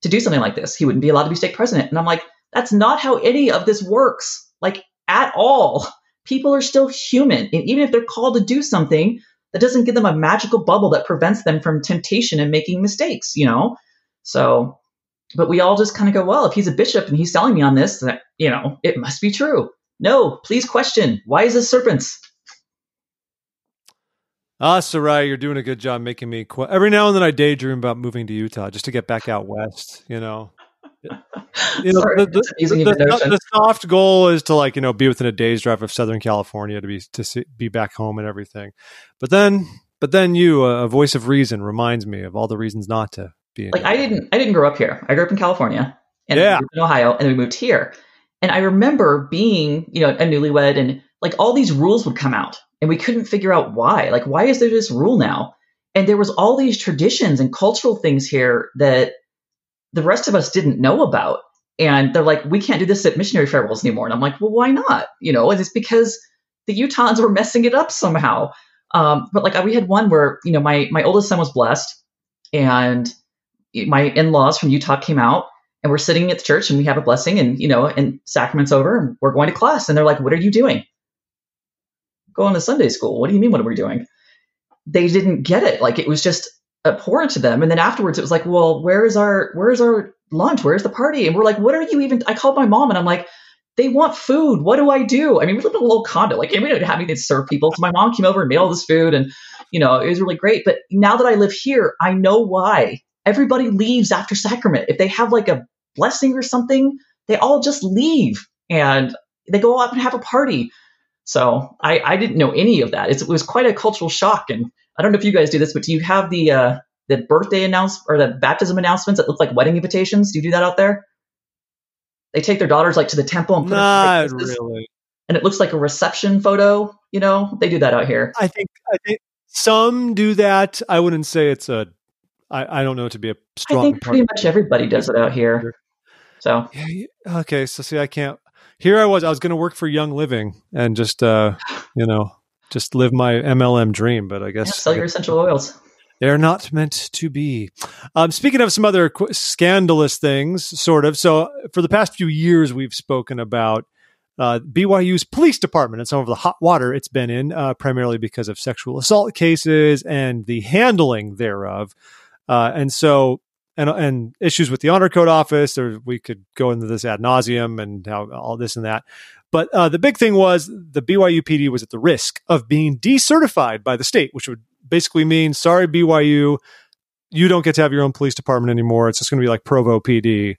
to do something like this. He wouldn't be allowed to be state president. And I'm like, that's not how any of this works, like at all people are still human. And even if they're called to do something, that doesn't give them a magical bubble that prevents them from temptation and making mistakes, you know? So, but we all just kind of go, well, if he's a bishop and he's selling me on this, that, you know, it must be true. No, please question. Why is this serpents? Ah, Soraya, you're doing a good job making me. Qu- Every now and then I daydream about moving to Utah just to get back out west, you know? you know, Sorry, the, the, the, the, soft goal is to like you know be within a day's drive of Southern California to be to see, be back home and everything. But then, but then you, a voice of reason, reminds me of all the reasons not to be. like I didn't, I didn't grow up here. I grew up in California and yeah. in Ohio, and then we moved here. And I remember being, you know, a newlywed, and like all these rules would come out, and we couldn't figure out why. Like, why is there this rule now? And there was all these traditions and cultural things here that the rest of us didn't know about. And they're like, we can't do this at missionary farewells anymore. And I'm like, well, why not? You know, it's because the Utahns were messing it up somehow. Um, but like we had one where, you know, my, my oldest son was blessed and my in-laws from Utah came out and we're sitting at the church and we have a blessing and, you know, and sacrament's over and we're going to class. And they're like, what are you doing? Going to Sunday school. What do you mean? What are we doing? They didn't get it. Like it was just abhorrent to them. And then afterwards, it was like, well, where's our where's our lunch? Where's the party? And we're like, what are you even? I called my mom and I'm like, they want food. What do I do? I mean, we live in a little condo. Like, we didn't have anything to serve people. So my mom came over and made all this food, and you know, it was really great. But now that I live here, I know why everybody leaves after sacrament. If they have like a blessing or something, they all just leave and they go up and have a party. So I, I didn't know any of that. It's, it was quite a cultural shock, and I don't know if you guys do this, but do you have the uh, the birthday announce or the baptism announcements that look like wedding invitations? Do you do that out there? They take their daughters like to the temple and put not really, and it looks like a reception photo. You know, they do that out here. I think I think some do that. I wouldn't say it's a. I, I don't know it to be a strong. I think pretty much everybody does it out here. So yeah, okay, so see, I can't. Here I was. I was going to work for Young Living and just uh, you know just live my MLM dream. But I guess yeah, sell your essential oils. They're not meant to be. Um, speaking of some other qu- scandalous things, sort of. So, for the past few years, we've spoken about uh, BYU's police department and some of the hot water it's been in, uh, primarily because of sexual assault cases and the handling thereof. Uh, and so, and, and issues with the honor code office, or we could go into this ad nauseum and how all this and that. But uh, the big thing was the BYU PD was at the risk of being decertified by the state, which would basically mean sorry BYU, you don't get to have your own police department anymore. It's just going to be like Provo PD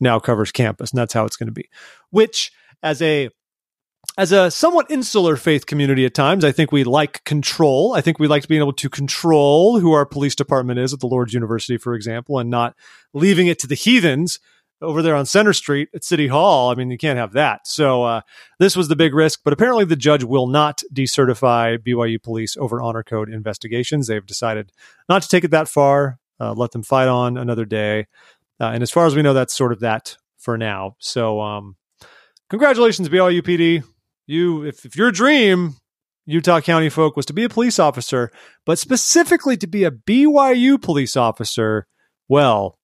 now covers campus, and that's how it's going to be. Which, as a as a somewhat insular faith community at times, I think we like control. I think we like being able to control who our police department is at the Lord's University, for example, and not leaving it to the heathens over there on Center Street at City Hall. I mean, you can't have that. So uh, this was the big risk, but apparently the judge will not decertify BYU police over honor code investigations. They've decided not to take it that far. Uh, let them fight on another day. Uh, and as far as we know, that's sort of that for now. So, um, congratulations, BYU PD. You, if, if your dream, Utah County folk, was to be a police officer, but specifically to be a BYU police officer, well,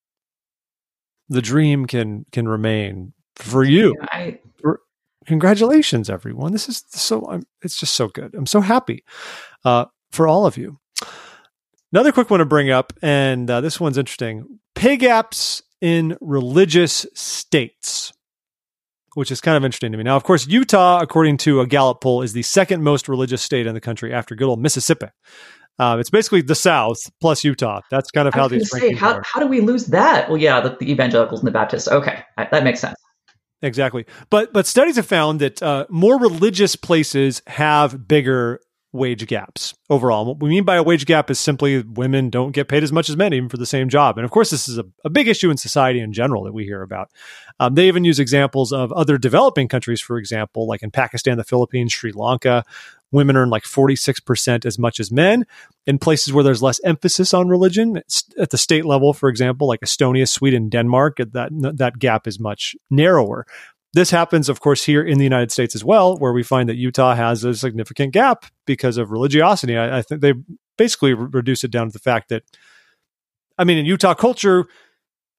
the dream can can remain for you. Yeah, I, For- congratulations, everyone! This is so. I'm, it's just so good. I'm so happy uh, for all of you. Another quick one to bring up, and uh, this one's interesting: pay gaps in religious states, which is kind of interesting to me. Now, of course, Utah, according to a Gallup poll, is the second most religious state in the country after good old Mississippi. Uh, it's basically the South plus Utah. That's kind of how these say, how, are. how do we lose that? Well, yeah, the, the evangelicals and the Baptists. Okay, I, that makes sense. Exactly. But but studies have found that uh, more religious places have bigger wage gaps overall. What we mean by a wage gap is simply women don't get paid as much as men, even for the same job. And of course, this is a, a big issue in society in general that we hear about. Um, they even use examples of other developing countries, for example, like in Pakistan, the Philippines, Sri Lanka. Women earn like 46% as much as men. In places where there's less emphasis on religion, at the state level, for example, like Estonia, Sweden, Denmark, that, that gap is much narrower. This happens, of course, here in the United States as well, where we find that Utah has a significant gap because of religiosity. I, I think they basically re- reduce it down to the fact that, I mean, in Utah culture,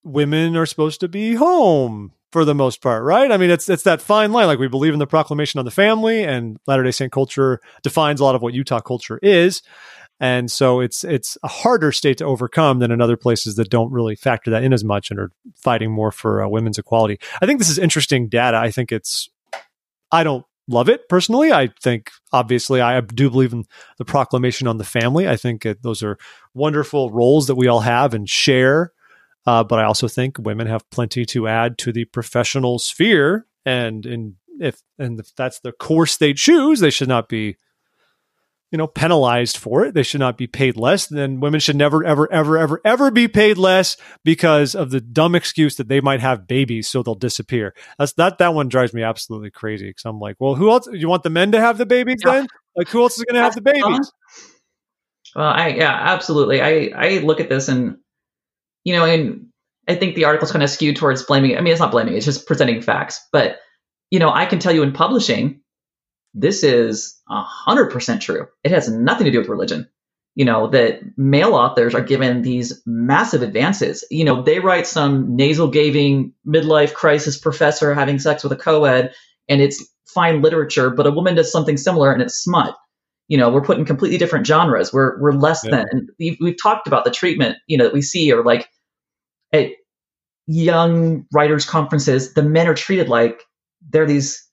women are supposed to be home for the most part, right? I mean, it's it's that fine line. Like we believe in the proclamation on the family, and Latter Day Saint culture defines a lot of what Utah culture is. And so it's it's a harder state to overcome than in other places that don't really factor that in as much and are fighting more for uh, women's equality. I think this is interesting data. I think it's I don't love it personally. I think obviously I do believe in the proclamation on the family. I think those are wonderful roles that we all have and share. Uh, but I also think women have plenty to add to the professional sphere, and in if and if that's the course they choose, they should not be you know, penalized for it. They should not be paid less. Then women should never, ever, ever, ever, ever be paid less because of the dumb excuse that they might have babies, so they'll disappear. That's that. That one drives me absolutely crazy because I'm like, well, who else? You want the men to have the babies Yeah. then? Like, who else is going to have the babies? Well, I yeah, absolutely. I I look at this and you know, and I think the article's kind of skewed towards blaming. I mean, it's not blaming; it's just presenting facts. But you know, I can tell you in publishing, this is a hundred percent true. It has nothing to do with religion. You know that male authors are given these massive advances. You know, they write some nasal gaving midlife crisis professor having sex with a co-ed, and it's fine literature. But a woman does something similar, and it's smut you know we're put in completely different genres we're we're less Yeah. than and we've, we've talked about the treatment you know that we see or like at young writers conferences the men are treated like they're these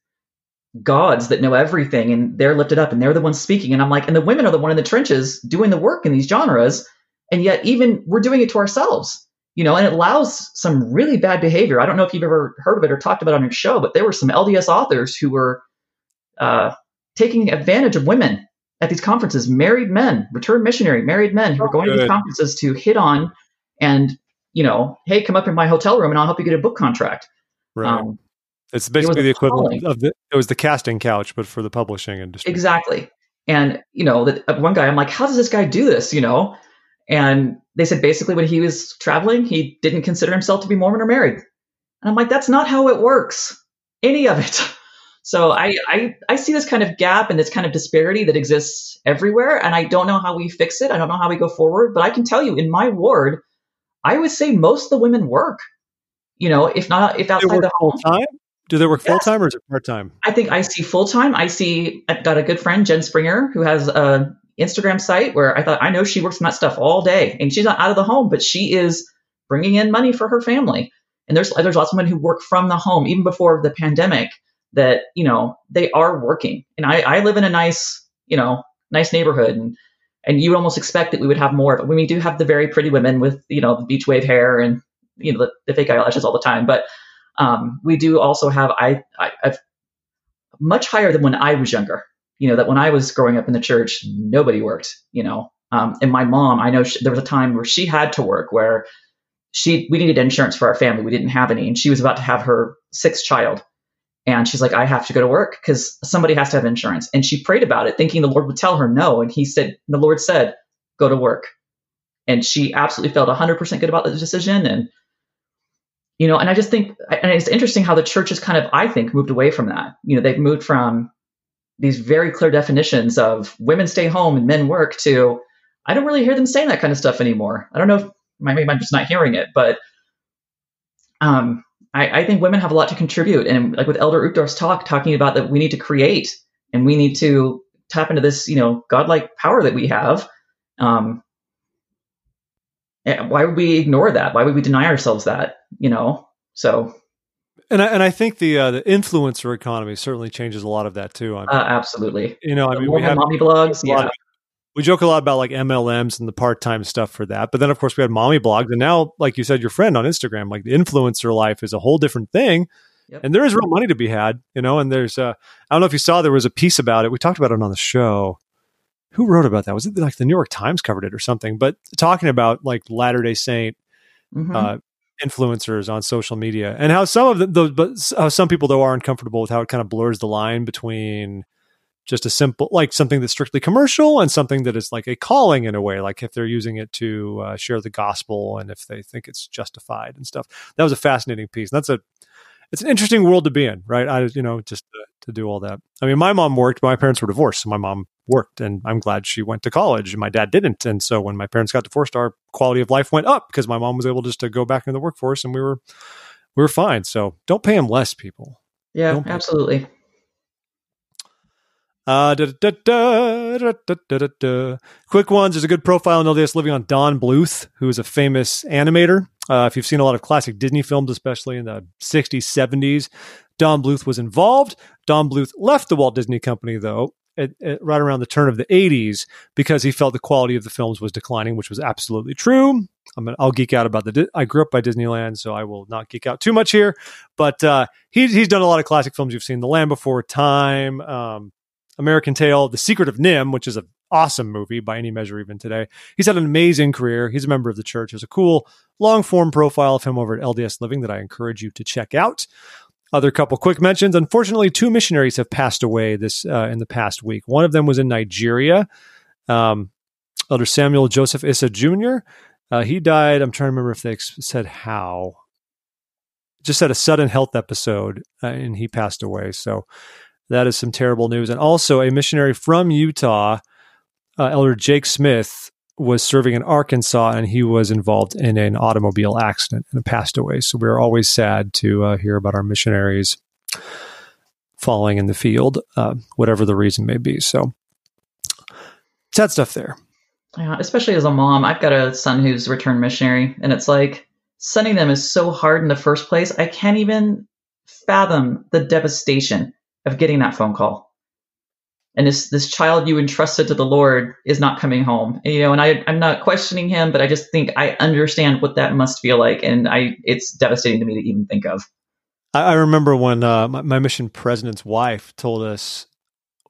gods that know everything and they're lifted up and they're the ones speaking and i'm like and the women are the one in the trenches doing the work in these genres and yet even we're doing it to ourselves you know and it allows some really bad behavior i don't know if you've ever heard of it or talked about it on your show but there were some lds authors who were uh, taking advantage of women at these conferences, married men, returned missionary, married men who Oh, are going to these conferences to hit on and, you know, hey, come up in my hotel room and I'll help you get a book contract. Right. Um, it's basically the equivalent appalling. of the. It was the casting couch, but for the publishing industry. exactly. And, you know, that uh, one guy, I'm like, how does this guy do this? You know? And they said basically when he was traveling, he didn't consider himself to be Mormon or married. And I'm like, that's not how it works. Any of it. So I, I I see this kind of gap and this kind of disparity that exists everywhere, and I don't know how we fix it. I don't know how we go forward, but I can tell you, in my ward, I would say most of the women work. You know, if not if outside the full time. Do they work full time or is it part time? I think I see full time. I see I've got a good friend, Jen Springer, who has a Instagram site where I thought I know she works on that stuff all day, and she's not out of the home, but she is bringing in money for her family. And there's there's lots of women who work from the home even before the pandemic that you know they are working. And I, I live in a nice you know nice neighborhood, and and you almost expect that we would have more. But we do have the very pretty women with you know the beach wave hair and you know the, the fake eyelashes all the time, but um, we do also have I, I I've much higher than when I was younger. You know that when I was growing up in the church, nobody worked. You know, um, and my mom, I know she, there was a time where she had to work where she we needed insurance for our family. We didn't have any, and she was about to have her sixth child. And she's like, I have to go to work because somebody has to have insurance. And she prayed about it, thinking the Lord would tell her no. And he said, the Lord said, go to work. And she absolutely felt 100% good about the decision. And you know and i just think and it's interesting how the church has kind of i think moved away from that. You know they've moved from these very clear definitions of women stay home and men work to i don't really hear them saying that kind of stuff anymore. I don't know if maybe i'm just not hearing it but um, I, I, think women have a lot to contribute. And like with elder Uchtdorf's talk talking about that we need to create and we need to tap into this you know godlike power that we have um, why would we ignore that? Why would we deny ourselves that? You know, so. And I, and I think the uh, the influencer economy certainly changes a lot of that too. I mean, uh, absolutely. You know, I mean, we have mommy blogs. Yeah. Of, we joke a lot about like MLMs and the part time stuff for that, but then of course we had mommy blogs, and now, like you said, your friend on Instagram, like the influencer life is a whole different thing. Yep. And there is real money to be had, you know. And there's, uh, I don't know if you saw, there was a piece about it. We talked about it on the show who wrote about that? Was it like the New York Times covered it or something? But talking about like Latter Day Saint mm-hmm. uh, influencers on social media and how some of the, the but how some people though are uncomfortable with how it kind of blurs the line between just a simple like something that's strictly commercial and something that is like a calling in a way like if they're using it to uh, share the gospel and if they think it's justified and stuff that was a fascinating piece and that's a it's an interesting world to be in right i you know just to, to do all that i mean my mom worked my parents were divorced so my mom worked and i'm glad she went to college and my dad didn't and so when my parents got divorced our quality of life went up because my mom was able just to go back into the workforce and we were we were fine so don't pay them less people yeah absolutely uh, da, da, da, Quick ones. There's a good profile in LDS Living on Don Bluth, who is a famous animator. Uh, if you've seen a lot of classic Disney films, especially in the 60s, 70s, Don Bluth was involved. Don Bluth left the Walt Disney Company, though, at, at, right around the turn of the 80s because he felt the quality of the films was declining, which was absolutely true. I'll geek out about the. I grew up by Disneyland, so I will not geek out too much here. But uh, he, he's done a lot of classic films. You've seen The Land Before Time, um, American Tail, The Secret of NIMH, which is an awesome movie by any measure, even today. He's had an amazing career. He's a member of the church. There's a cool long form profile of him over at LDS Living that I encourage you to check out. Other couple quick mentions. Unfortunately, two missionaries have passed away this uh, in the past week. One of them was in Nigeria. Um, Elder Samuel Joseph Issa Jr. Uh, he died. I'm trying to remember if they said how. Just had a sudden health episode, uh, and he passed away. So that is some terrible news. And also, a missionary from Utah, uh, Elder Jake Smith, was serving in Arkansas and he was involved in an automobile accident and passed away. So we're always sad to uh, hear about our missionaries falling in the field, uh, whatever the reason may be. So sad stuff there. Yeah, especially as a mom, I've got a son who's returned missionary, and it's like sending them is so hard in the first place. I can't even fathom the devastation of getting that phone call and this this child you entrusted to the Lord is not coming home. You know, and I I'm not questioning him, but I just think I understand what that must feel like, and I it's devastating to me to even think of. I, remember when uh, my, my, mission president's wife told us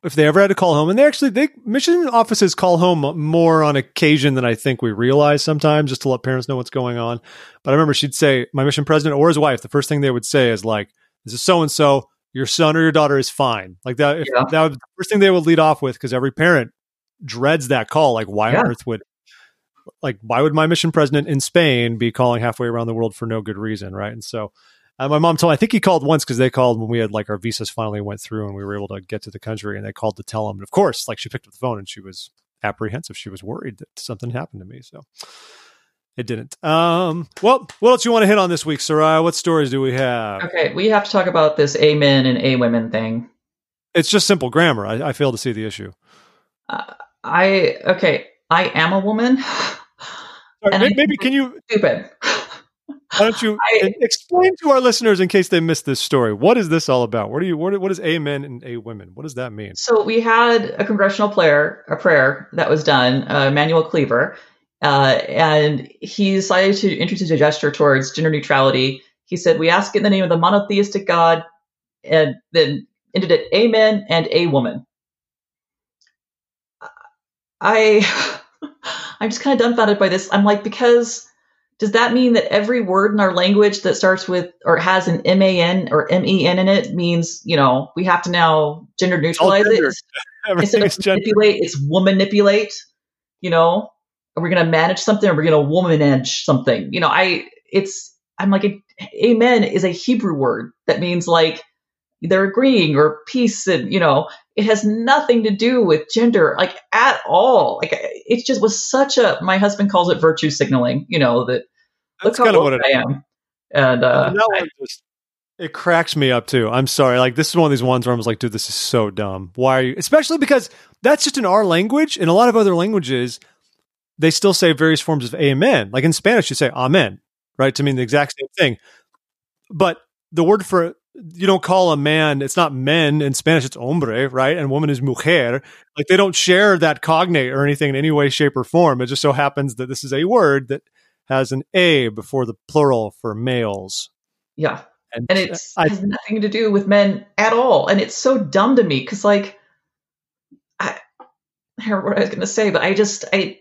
if they ever had to call home, and they actually they mission offices call home more on occasion than I think we realize sometimes, just to let parents know what's going on. But I remember she'd say my mission president or his wife, the first thing they would say is like, "This is so and so." Your son or your daughter is fine. Like that, if, yeah. that would the first thing they would lead off with because every parent dreads that call. Like, why yeah. on earth would, like, why would my mission president in Spain be calling halfway around the world for no good reason, right? And so, Uh, my mom told me, I think he called once because they called when we had like our visas finally went through and we were able to get to the country and they called to tell him. And of course, like she picked up the phone and she was apprehensive. She was worried that something happened to me. So it didn't. Um, well, what else you want to hit on this week, Soraya? What stories do we have? Okay, we have to talk about this A men and A women thing. It's just simple grammar. I, I fail to see the issue. Uh, I okay. I am a woman. Sorry, maybe, maybe can you stupid? Why don't you I, explain to our listeners in case they missed this story? What is this all about? What are you? What, what is a men and a women? What does that mean? So we had a congressional prayer, a prayer that was done, uh, Emanuel Cleaver, uh, and he decided to introduce a gesture towards gender neutrality. He said, "We ask in the name of the monotheistic God," and then ended it, "Amen" and "A woman." I, I'm just kind of dumbfounded by this. I'm like, because does that mean that every word in our language that starts with or has an M-A-N or M-E-N in it means, you know, we have to now gender neutralize it? Instead of manipulate, it's woman manipulate, you know? Are we going to manage something? Or are we going to woman edge something? You know, I, it's, I'm like, amen is a Hebrew word that means like they're agreeing or peace and, you know, it has nothing to do with gender, like at all. Like it just was such a. My husband calls it virtue signaling. You know that. That's kind of what it I am. And uh, one just it cracks me up too. I'm sorry. Like this is one of these ones where I was like, dude, this is so dumb. Why are you? Especially because that's just in our language. In a lot of other languages, they still say various forms of amen. Like in Spanish, you say amen, right? To mean the exact same thing. But the word for you don't call a man it's not men in spanish it's hombre right and woman is mujer like they don't share that cognate or anything in any way shape or form it just so happens that this is a word that has an a before the plural for males yeah and, and it has nothing to do with men at all and it's so dumb to me because like i i don't know what i was going to say but i just I,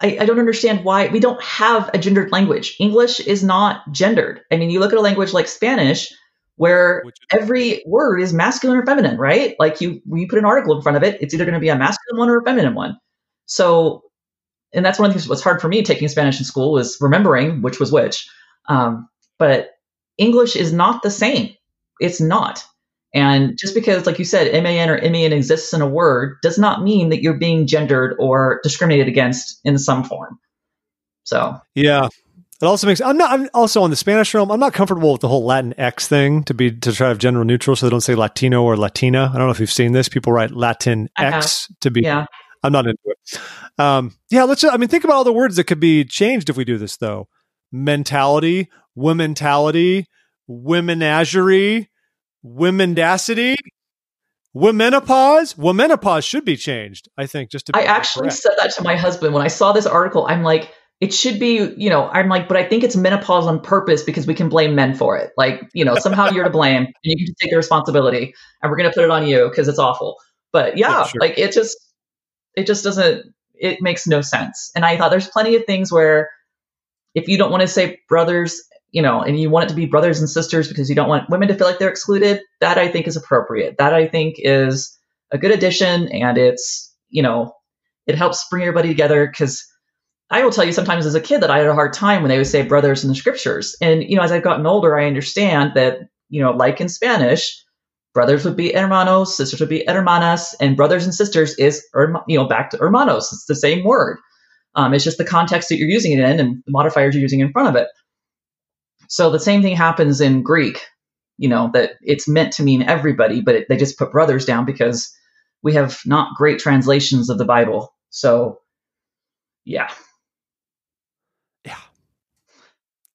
I I don't understand why we don't have a gendered language. English is not gendered. I mean, you look at a language like Spanish, where every word is masculine or feminine, right? Like you, when you put an article in front of it, it's either going to be a masculine one or a feminine one. So, and that's one of the things that was hard for me taking Spanish in school was remembering which was which. Um, but English is not the same. It's not. And just because, like you said, MAN or MEN exists in a word does not mean that you're being gendered or discriminated against in some form. So, yeah, it also makes I'm not I'm also on the Spanish realm. I'm not comfortable with the whole Latin X thing to be to try to have gender neutral, so they don't say Latino or Latina. I don't know if you've seen this. People write Latin X to be. Yeah. I'm not into it. Um, yeah, let's. Just, I mean, think about all the words that could be changed if we do this, though. Mentality, womentality, womenagerie, womendacity, womenopause. Womenopause should be changed. I think. Just to. I actually correct. said that to my husband when I saw this article. I'm like it should be, you know, I'm like, but I think it's menopause on purpose because we can blame men for it. Like, you know, somehow you're to blame and you can take the responsibility and we're going to put it on you because it's awful. But yeah, yeah sure. like it just, it just doesn't, it makes no sense. And I thought there's plenty of things where if you don't want to say brothers, you know, and you want it to be brothers and sisters because you don't want women to feel like they're excluded, that I think is appropriate. That I think is a good addition and it's, you know, it helps bring everybody together because I will tell you sometimes as a kid that I had a hard time when they would say brothers in the scriptures. And, you know, as I've gotten older, I understand that, you know, like in Spanish, brothers would be hermanos, sisters would be hermanas, and brothers and sisters is, you know, back to hermanos. It's the same word. Um, it's just the context that you're using it in and the modifiers you're using in front of it. So the same thing happens in Greek, you know, that it's meant to mean everybody, but it, they just put brothers down because we have not great translations of the Bible. So, yeah. Yeah.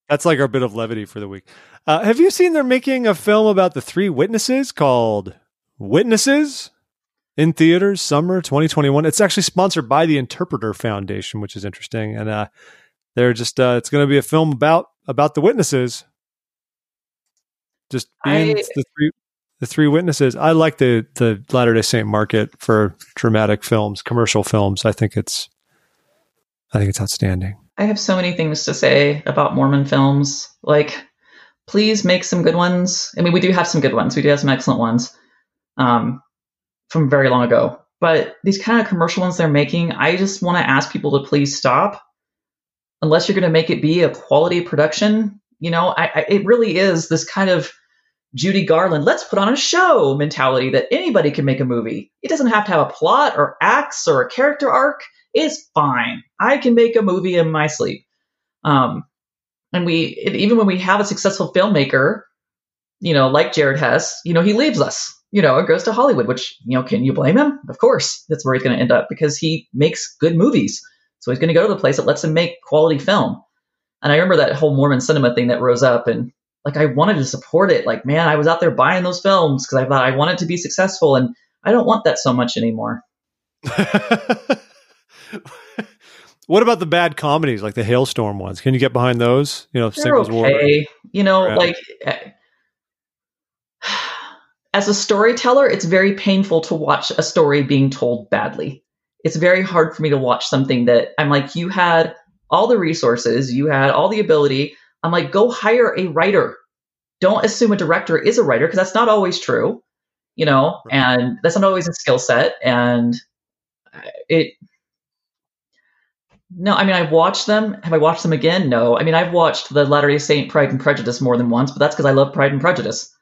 That's like our bit of levity for the week. Uh, have you seen they're making a film about the three witnesses called Witnesses in theaters summer 2021? It's actually sponsored by the Interpreter Foundation, which is interesting. And uh, they're just uh, it's going to be a film about about the witnesses. Just being I, the three the three witnesses. I like the the Latter Day Saint market for dramatic films, commercial films. I think it's I think it's outstanding. I have so many things to say about Mormon films. Like, please make some good ones. I mean, we do have some good ones. We do have some excellent ones um, from very long ago. But these kind of commercial ones they're making, I just want to ask people to please stop. Unless you're going to make it be a quality production, You know, I, I, it really is this kind of Judy Garland, let's put on a show mentality that anybody can make a movie. It doesn't have to have a plot or acts or a character arc. It's fine. I can make a movie in my sleep. Um, and we, even when we have a successful filmmaker, you know, like Jared Hess, you know, he leaves us, you know, and goes to Hollywood, which, you know, can you blame him? Of course, that's where he's going to end up because he makes good movies. So he's going to go to the place that lets him make quality film. And I remember that whole Mormon cinema thing that rose up and like I wanted to support it. Like, man, I was out there buying those films because I thought I wanted to be successful and I don't want that so much anymore. what about the bad comedies like the Halestorm ones? Can you get behind those? You know, They're okay. You know, like eh, as a storyteller, it's very painful to watch a story being told badly. It's very hard for me to watch something that I'm like, you had all the resources, you had all the ability. I'm like, go hire a writer. Don't assume a director is a writer because that's not always true, you know, right. and that's not always a skill set. And it, no, I mean, I've watched them. Have I watched them again? No. I mean, I've watched the Latter day Saint Pride and Prejudice more than once, but that's because I love Pride and Prejudice.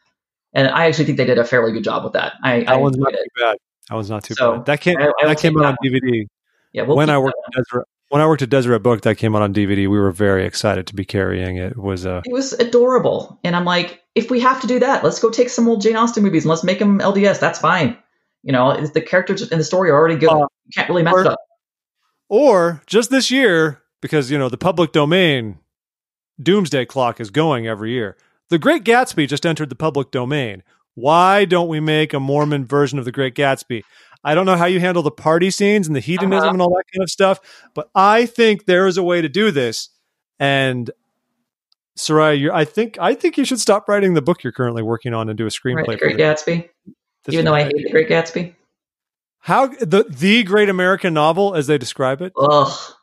And I actually think they did a fairly good job with that. I, that I one's not it. too bad. That was not too so bad. That came I, I that came out on DVD. Yeah, we'll when I worked at Deseret, when I worked at Deseret Book, that came out on DVD. We were very excited to be carrying it. it was uh, it was adorable, and I'm like, if we have to do that, let's go take some old Jane Austen movies and let's make them LDS. That's fine. You know, the characters in the story are already good. Uh, you can't really mess or, up. Or just this year, because you know the public domain doomsday clock is going every year. The Great Gatsby just entered the public domain. Why don't we make a Mormon version of The Great Gatsby? I don't know how you handle the party scenes and the hedonism uh-huh. and all that kind of stuff, but I think there is a way to do this. And Soraya, I think I think you should stop writing the book you're currently working on and do a screenplay. Right, Great Gatsby. This Even though I hate The Great Gatsby. How the the great American novel, as they describe it? Ugh,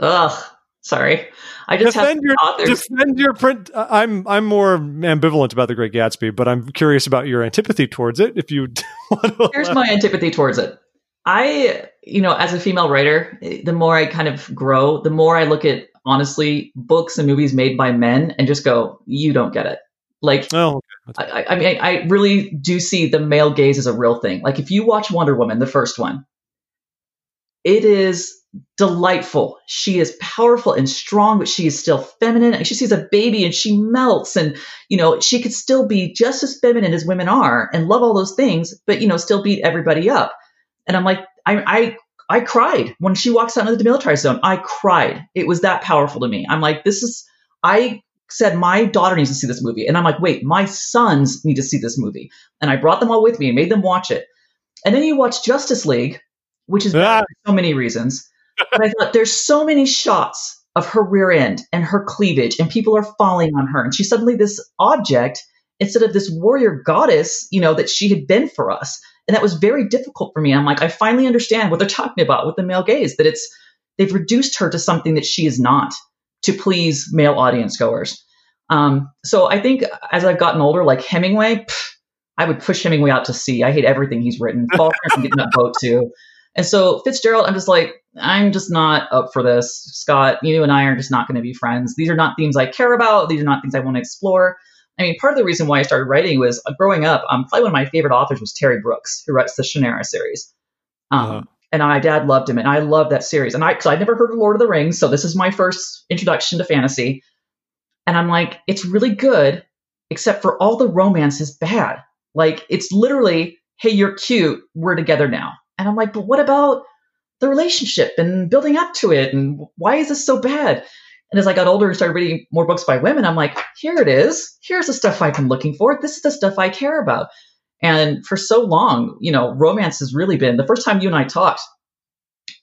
ugh. Sorry, I just defend your authors. defend your print. Uh, I'm I'm more ambivalent about the Great Gatsby, but I'm curious about your antipathy towards it. If you here's my antipathy towards it. I, you know, as a female writer, the more I kind of grow, the more I look at honestly books and movies made by men and just go, you don't get it. Like, oh, okay. I, I, mean, I really do see the male gaze as a real thing. Like, if you watch Wonder Woman, the first one, it is delightful. She is powerful and strong, but she is still feminine. And she sees a baby and she melts. And, you know, she could still be just as feminine as women are and love all those things, but, you know, still beat everybody up. And I'm like, I, I, I cried when she walks out into the demilitarized zone. I cried. It was that powerful to me. I'm like, this is, I said, my daughter needs to see this movie. And I'm like, wait, my sons need to see this movie. And I brought them all with me and made them watch it. And then you watch Justice League, which is ah. for so many reasons. But I thought there's so many shots of her rear end and her cleavage, and people are falling on her. And she's suddenly this object instead of this warrior goddess, you know, that she had been for us. And that was very difficult for me. I'm like, I finally understand what they're talking about with the male gaze, that it's they've reduced her to something that she is not to please male audience goers. Um, so I think as I've gotten older, like Hemingway, pff, I would push Hemingway out to sea. I hate everything he's written. Fall can get in that boat too. And so Fitzgerald, I'm just like, I'm just not up for this. Scott, you and I are just not going to be friends. These are not themes I care about. These are not things I want to explore. I mean, part of the reason why I started writing was uh, growing up. Um, probably one of my favorite authors was Terry Brooks, who writes the Shannara series. Um, uh-huh. And my dad loved him, and I love that series. And I, because I'd never heard of Lord of the Rings, so this is my first introduction to fantasy. And I'm like, it's really good, except for all the romance is bad. Like, it's literally, hey, you're cute, we're together now. And I'm like, but what about the relationship and building up to it? And why is this so bad? And as I got older and started reading more books by women, I'm like, here it is. Here's the stuff I've been looking for. This is the stuff I care about. And for so long, you know, romance has really been the first time you and I talked,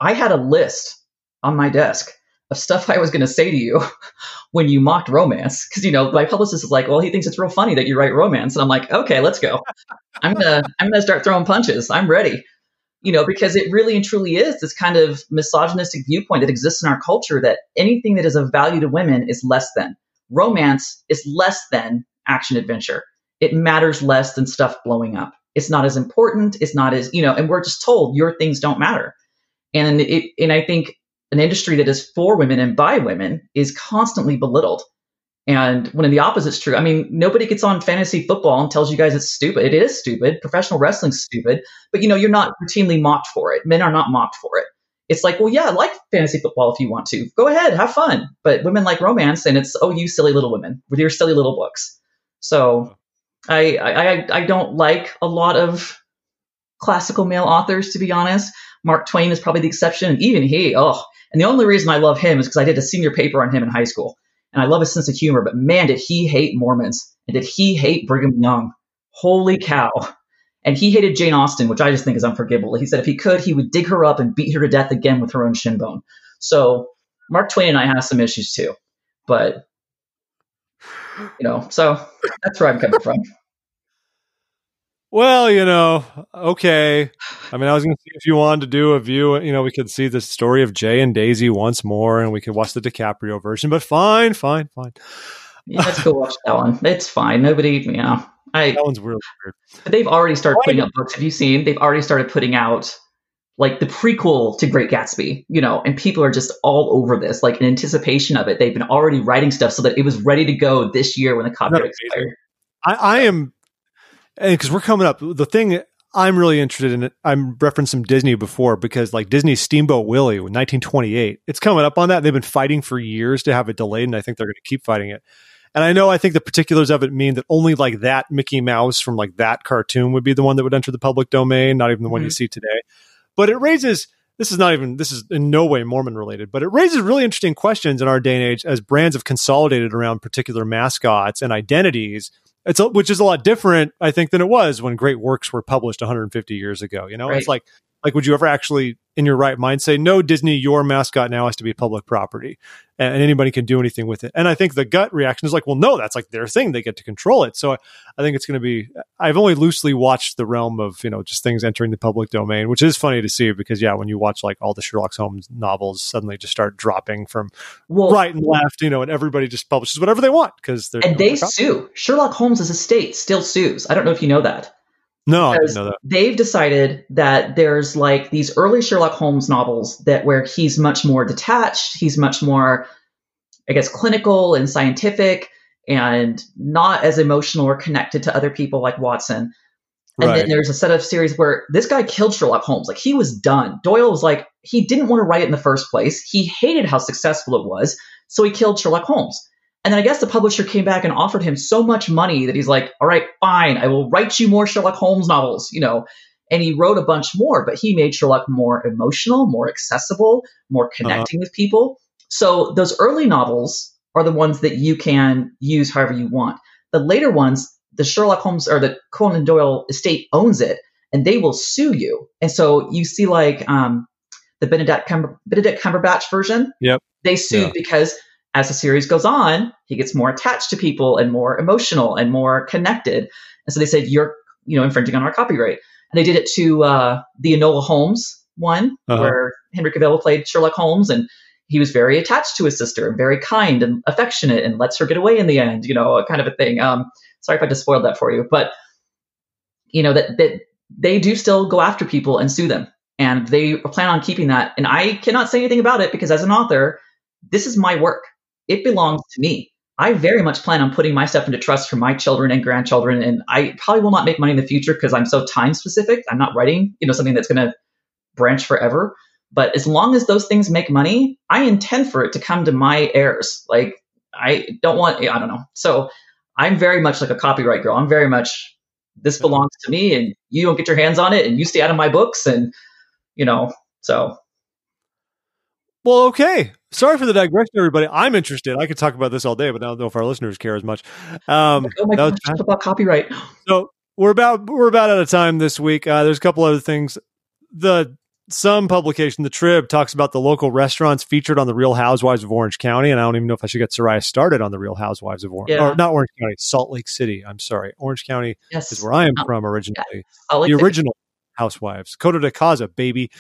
I had a list on my desk of stuff I was going to say to you when you mocked romance. Cause, you know, my publicist is like, well, he thinks it's real funny that you write romance. And I'm like, okay, let's go. I'm going to, I'm going to start throwing punches. I'm ready you know, because it really and truly is this kind of misogynistic viewpoint that exists in our culture that anything that is of value to women is less than. Romance is less than action adventure. It matters less than stuff blowing up. It's not as important. It's not as, you know, and we're just told your things don't matter. And it, and I think an industry that is for women and by women is constantly belittled. And when the opposite's true, I mean, nobody gets on fantasy football and tells you guys it's stupid. It is stupid. Professional wrestling's stupid, but you know, you're not routinely mocked for it. Men are not mocked for it. It's like, well, yeah, I like fantasy football if you want to. Go ahead, have fun. But women like romance, and it's, oh, you silly little women with your silly little books. So I, I, I don't like a lot of classical male authors, to be honest. Mark Twain is probably the exception. And even he, oh, and the only reason I love him is because I did a senior paper on him in high school and I love his sense of humor, but man, did he hate Mormons and did he hate Brigham Young? Holy cow. And he hated Jane Austen, which I just think is unforgivable. He said if he could, he would dig her up and beat her to death again with her own shin bone. So Mark Twain and I have some issues too. But, you know, so that's where I'm coming from. Well, you know, okay. I mean, I was going to see if you wanted to do a view. You know, we could see the story of Jay and Daisy once more, and we could watch the DiCaprio version. But fine, fine, fine. Yeah, let's go watch that one. It's fine. Nobody, you know, I that one's really weird. But they've already started putting out books. Have you seen? They've already started putting out like the prequel to Great Gatsby, you know, and people are just all over this, like in anticipation of it. They've been already writing stuff so that it was ready to go this year when the copyright expired. I, I am because we're coming up, the thing I'm really interested in. I'm referenced some Disney before because like Disney's Steamboat Willie in 1928, it's coming up on that. They've been fighting for years to have it delayed, and I think they're going to keep fighting it. And I know I think the particulars of it mean that only like that Mickey Mouse from like that cartoon would be the one that would enter the public domain, not even the one mm-hmm. you see today. But it raises this is not even this is in no way Mormon related, but it raises really interesting questions in our day and age as brands have consolidated around particular mascots and identities it's a, which is a lot different, I think, than it was when great works were published 150 years ago. You know, right. it's like like would you ever actually in your right mind say no disney your mascot now has to be public property and, and, anybody can do anything with it? And i think the gut reaction is like well no that's like their thing. They get to control it. So i think it's going to be i've only loosely watched the realm of you know just things entering the public domain which is funny to see because yeah when you watch like all the sherlock holmes novels suddenly just start dropping from well, right and left you know and everybody just publishes whatever they want because they're and they sue. Sherlock holmes' estate still sues. I don't know if you know that no, I didn't know that. They've decided that there's like these early Sherlock Holmes novels that where he's much more detached, he's much more, I guess, clinical and scientific, and not as emotional or connected to other people like Watson. And right. then there's a set of series where this guy killed Sherlock Holmes. Like he was done. Doyle was like, he didn't want to write it in the first place. He hated how successful it was. So he killed Sherlock Holmes. And then I guess the publisher came back and offered him so much money that he's like, all right, fine, I will write you more Sherlock Holmes novels, you know. And he wrote a bunch more, but he made Sherlock more emotional, more accessible, more uh-huh. connecting uh-huh. with people. So those early novels are the ones that you can use however you want. The later ones, the Sherlock Holmes or the Conan Doyle estate owns it and they will sue you. And so you see like um, the Benedict, Cumber- Benedict Cumberbatch version. Yep. They sued yeah. because as the series goes on, he gets more attached to people and more emotional and more connected. And so they said, you're, you know, infringing on our copyright. And they did it to uh, the Enola Holmes one, uh-huh. where Henry Cavill played Sherlock Holmes, and he was very attached to his sister and very kind and affectionate and lets her get away in the end, you know, kind of a thing. Um, sorry if I just spoiled that for you, but you know that that they do still go after people and sue them, and they plan on keeping that. And I cannot say anything about it because as an author, this is my work it belongs to me. I very much plan on putting my stuff into trust for my children and grandchildren, and I probably will not make money in the future because I'm so time specific. I'm not writing, you know, something that's going to branch forever. But as long as those things make money, I intend for it to come to my heirs. Like I don't want, I don't know. So I'm very much like a copyright girl. I'm very much this mm-hmm. belongs to me, and you don't get your hands on it, and you stay out of my books, and you know. So well, okay. Sorry for the digression, everybody. I'm interested. I could talk about this all day, but I don't know if our listeners care as much. Um, oh my gosh, about copyright. So we're about we're about out of time this week. Uh, there's a couple other things. The some publication, the Trib, talks about the local restaurants featured on the Real Housewives of Orange County, and I don't even know if I should get Soraya started on the Real Housewives of Orange, yeah. or not Orange County, Salt Lake City. I'm sorry, Orange County yes. is where I am oh, from originally. Yeah. The original Housewives, Coto de Caza, baby.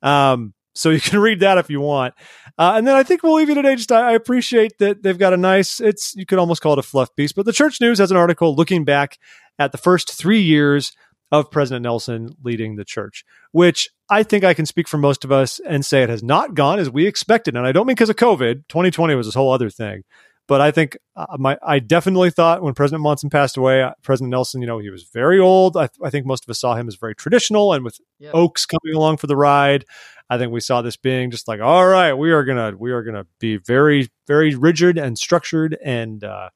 Um, so you can read that if you want. Uh, and then I think we'll leave you today. Just I, I, appreciate that they've got a nice. It's you could almost call it a fluff piece, but the Church News has an article looking back at the first three years of President Nelson leading the church, which I think I can speak for most of us and say it has not gone as we expected. And I don't mean because of COVID. 2020 was this whole other thing, But I think uh, my I definitely thought when President Monson passed away, uh, President Nelson, you know, he was very old. I, I think most of us saw him as very traditional, and with yep. Oaks coming along for the ride, I think we saw this being just like, all right, we are gonna we are gonna be very very rigid and structured and uh,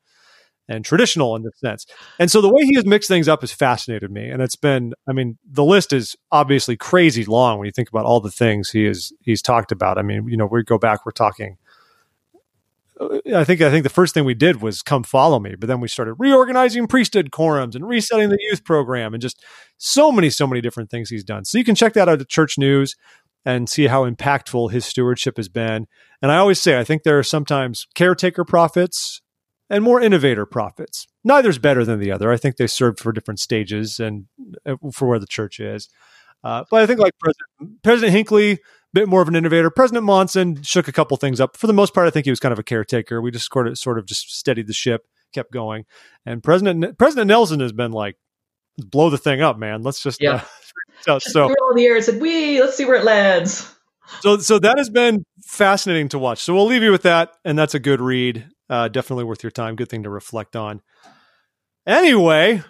and traditional in this sense. And so the way he has mixed things up has fascinated me. And it's been, I mean, the list is obviously crazy long when you think about all the things he is he's talked about. I mean, you know, we go back, we're talking. I think I think the first thing we did was come follow me, but then we started reorganizing priesthood quorums and resetting the youth program and just so many so many different things he's done. So you can check that out at Church News and see how impactful his stewardship has been. And I always say I think there are sometimes caretaker prophets and more innovator prophets. Neither's better than the other. I think they served for different stages and uh, for where the church is. Uh, but I think like President, President Hinckley, a bit more of an innovator. President Monson shook a couple things up. For the most part, I think he was kind of a caretaker. We just sort of, sort of just steadied the ship, kept going. And President President Nelson has been like, blow the thing up, man. Let's just yeah. Uh, so, so all the air said, we let's see where it lands. So so that has been fascinating to watch. So we'll leave you with that, and that's a good read. Uh, definitely worth your time. Good thing to reflect on. Anyway,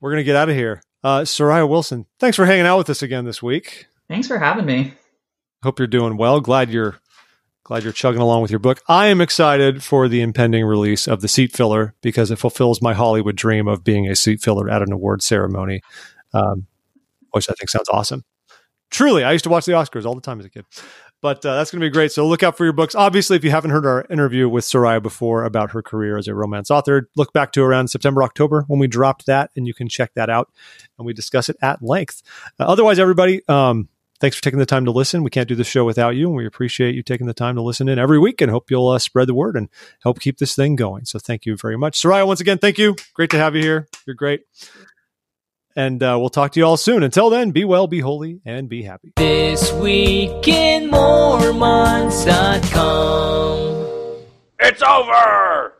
we're going to get out of here. Uh, Soraya Wilson, thanks for hanging out with us again this week. Thanks for having me. Hope you're doing well. Glad you're glad you're chugging along with your book. I am excited for the impending release of the seat filler because it fulfills my Hollywood dream of being a seat filler at an award ceremony, um, which I think sounds awesome. Truly, I used to watch the Oscars all the time as a kid. But uh, that's going to be great. So look out for your books. Obviously, if you haven't heard our interview with Soraya before about her career as a romance author, look back to around September, October when we dropped that, and you can check that out and we discuss it at length. Uh, otherwise, everybody, um, thanks for taking the time to listen. We can't do the show without you, and we appreciate you taking the time to listen in every week and hope you'll uh, spread the word and help keep this thing going. So thank you very much. Soraya, once again, thank you. Great to have you here. You're great. And uh, we'll talk to you all soon. Until then, be well, be holy, and be happy. This week in Mormons.com. It's over!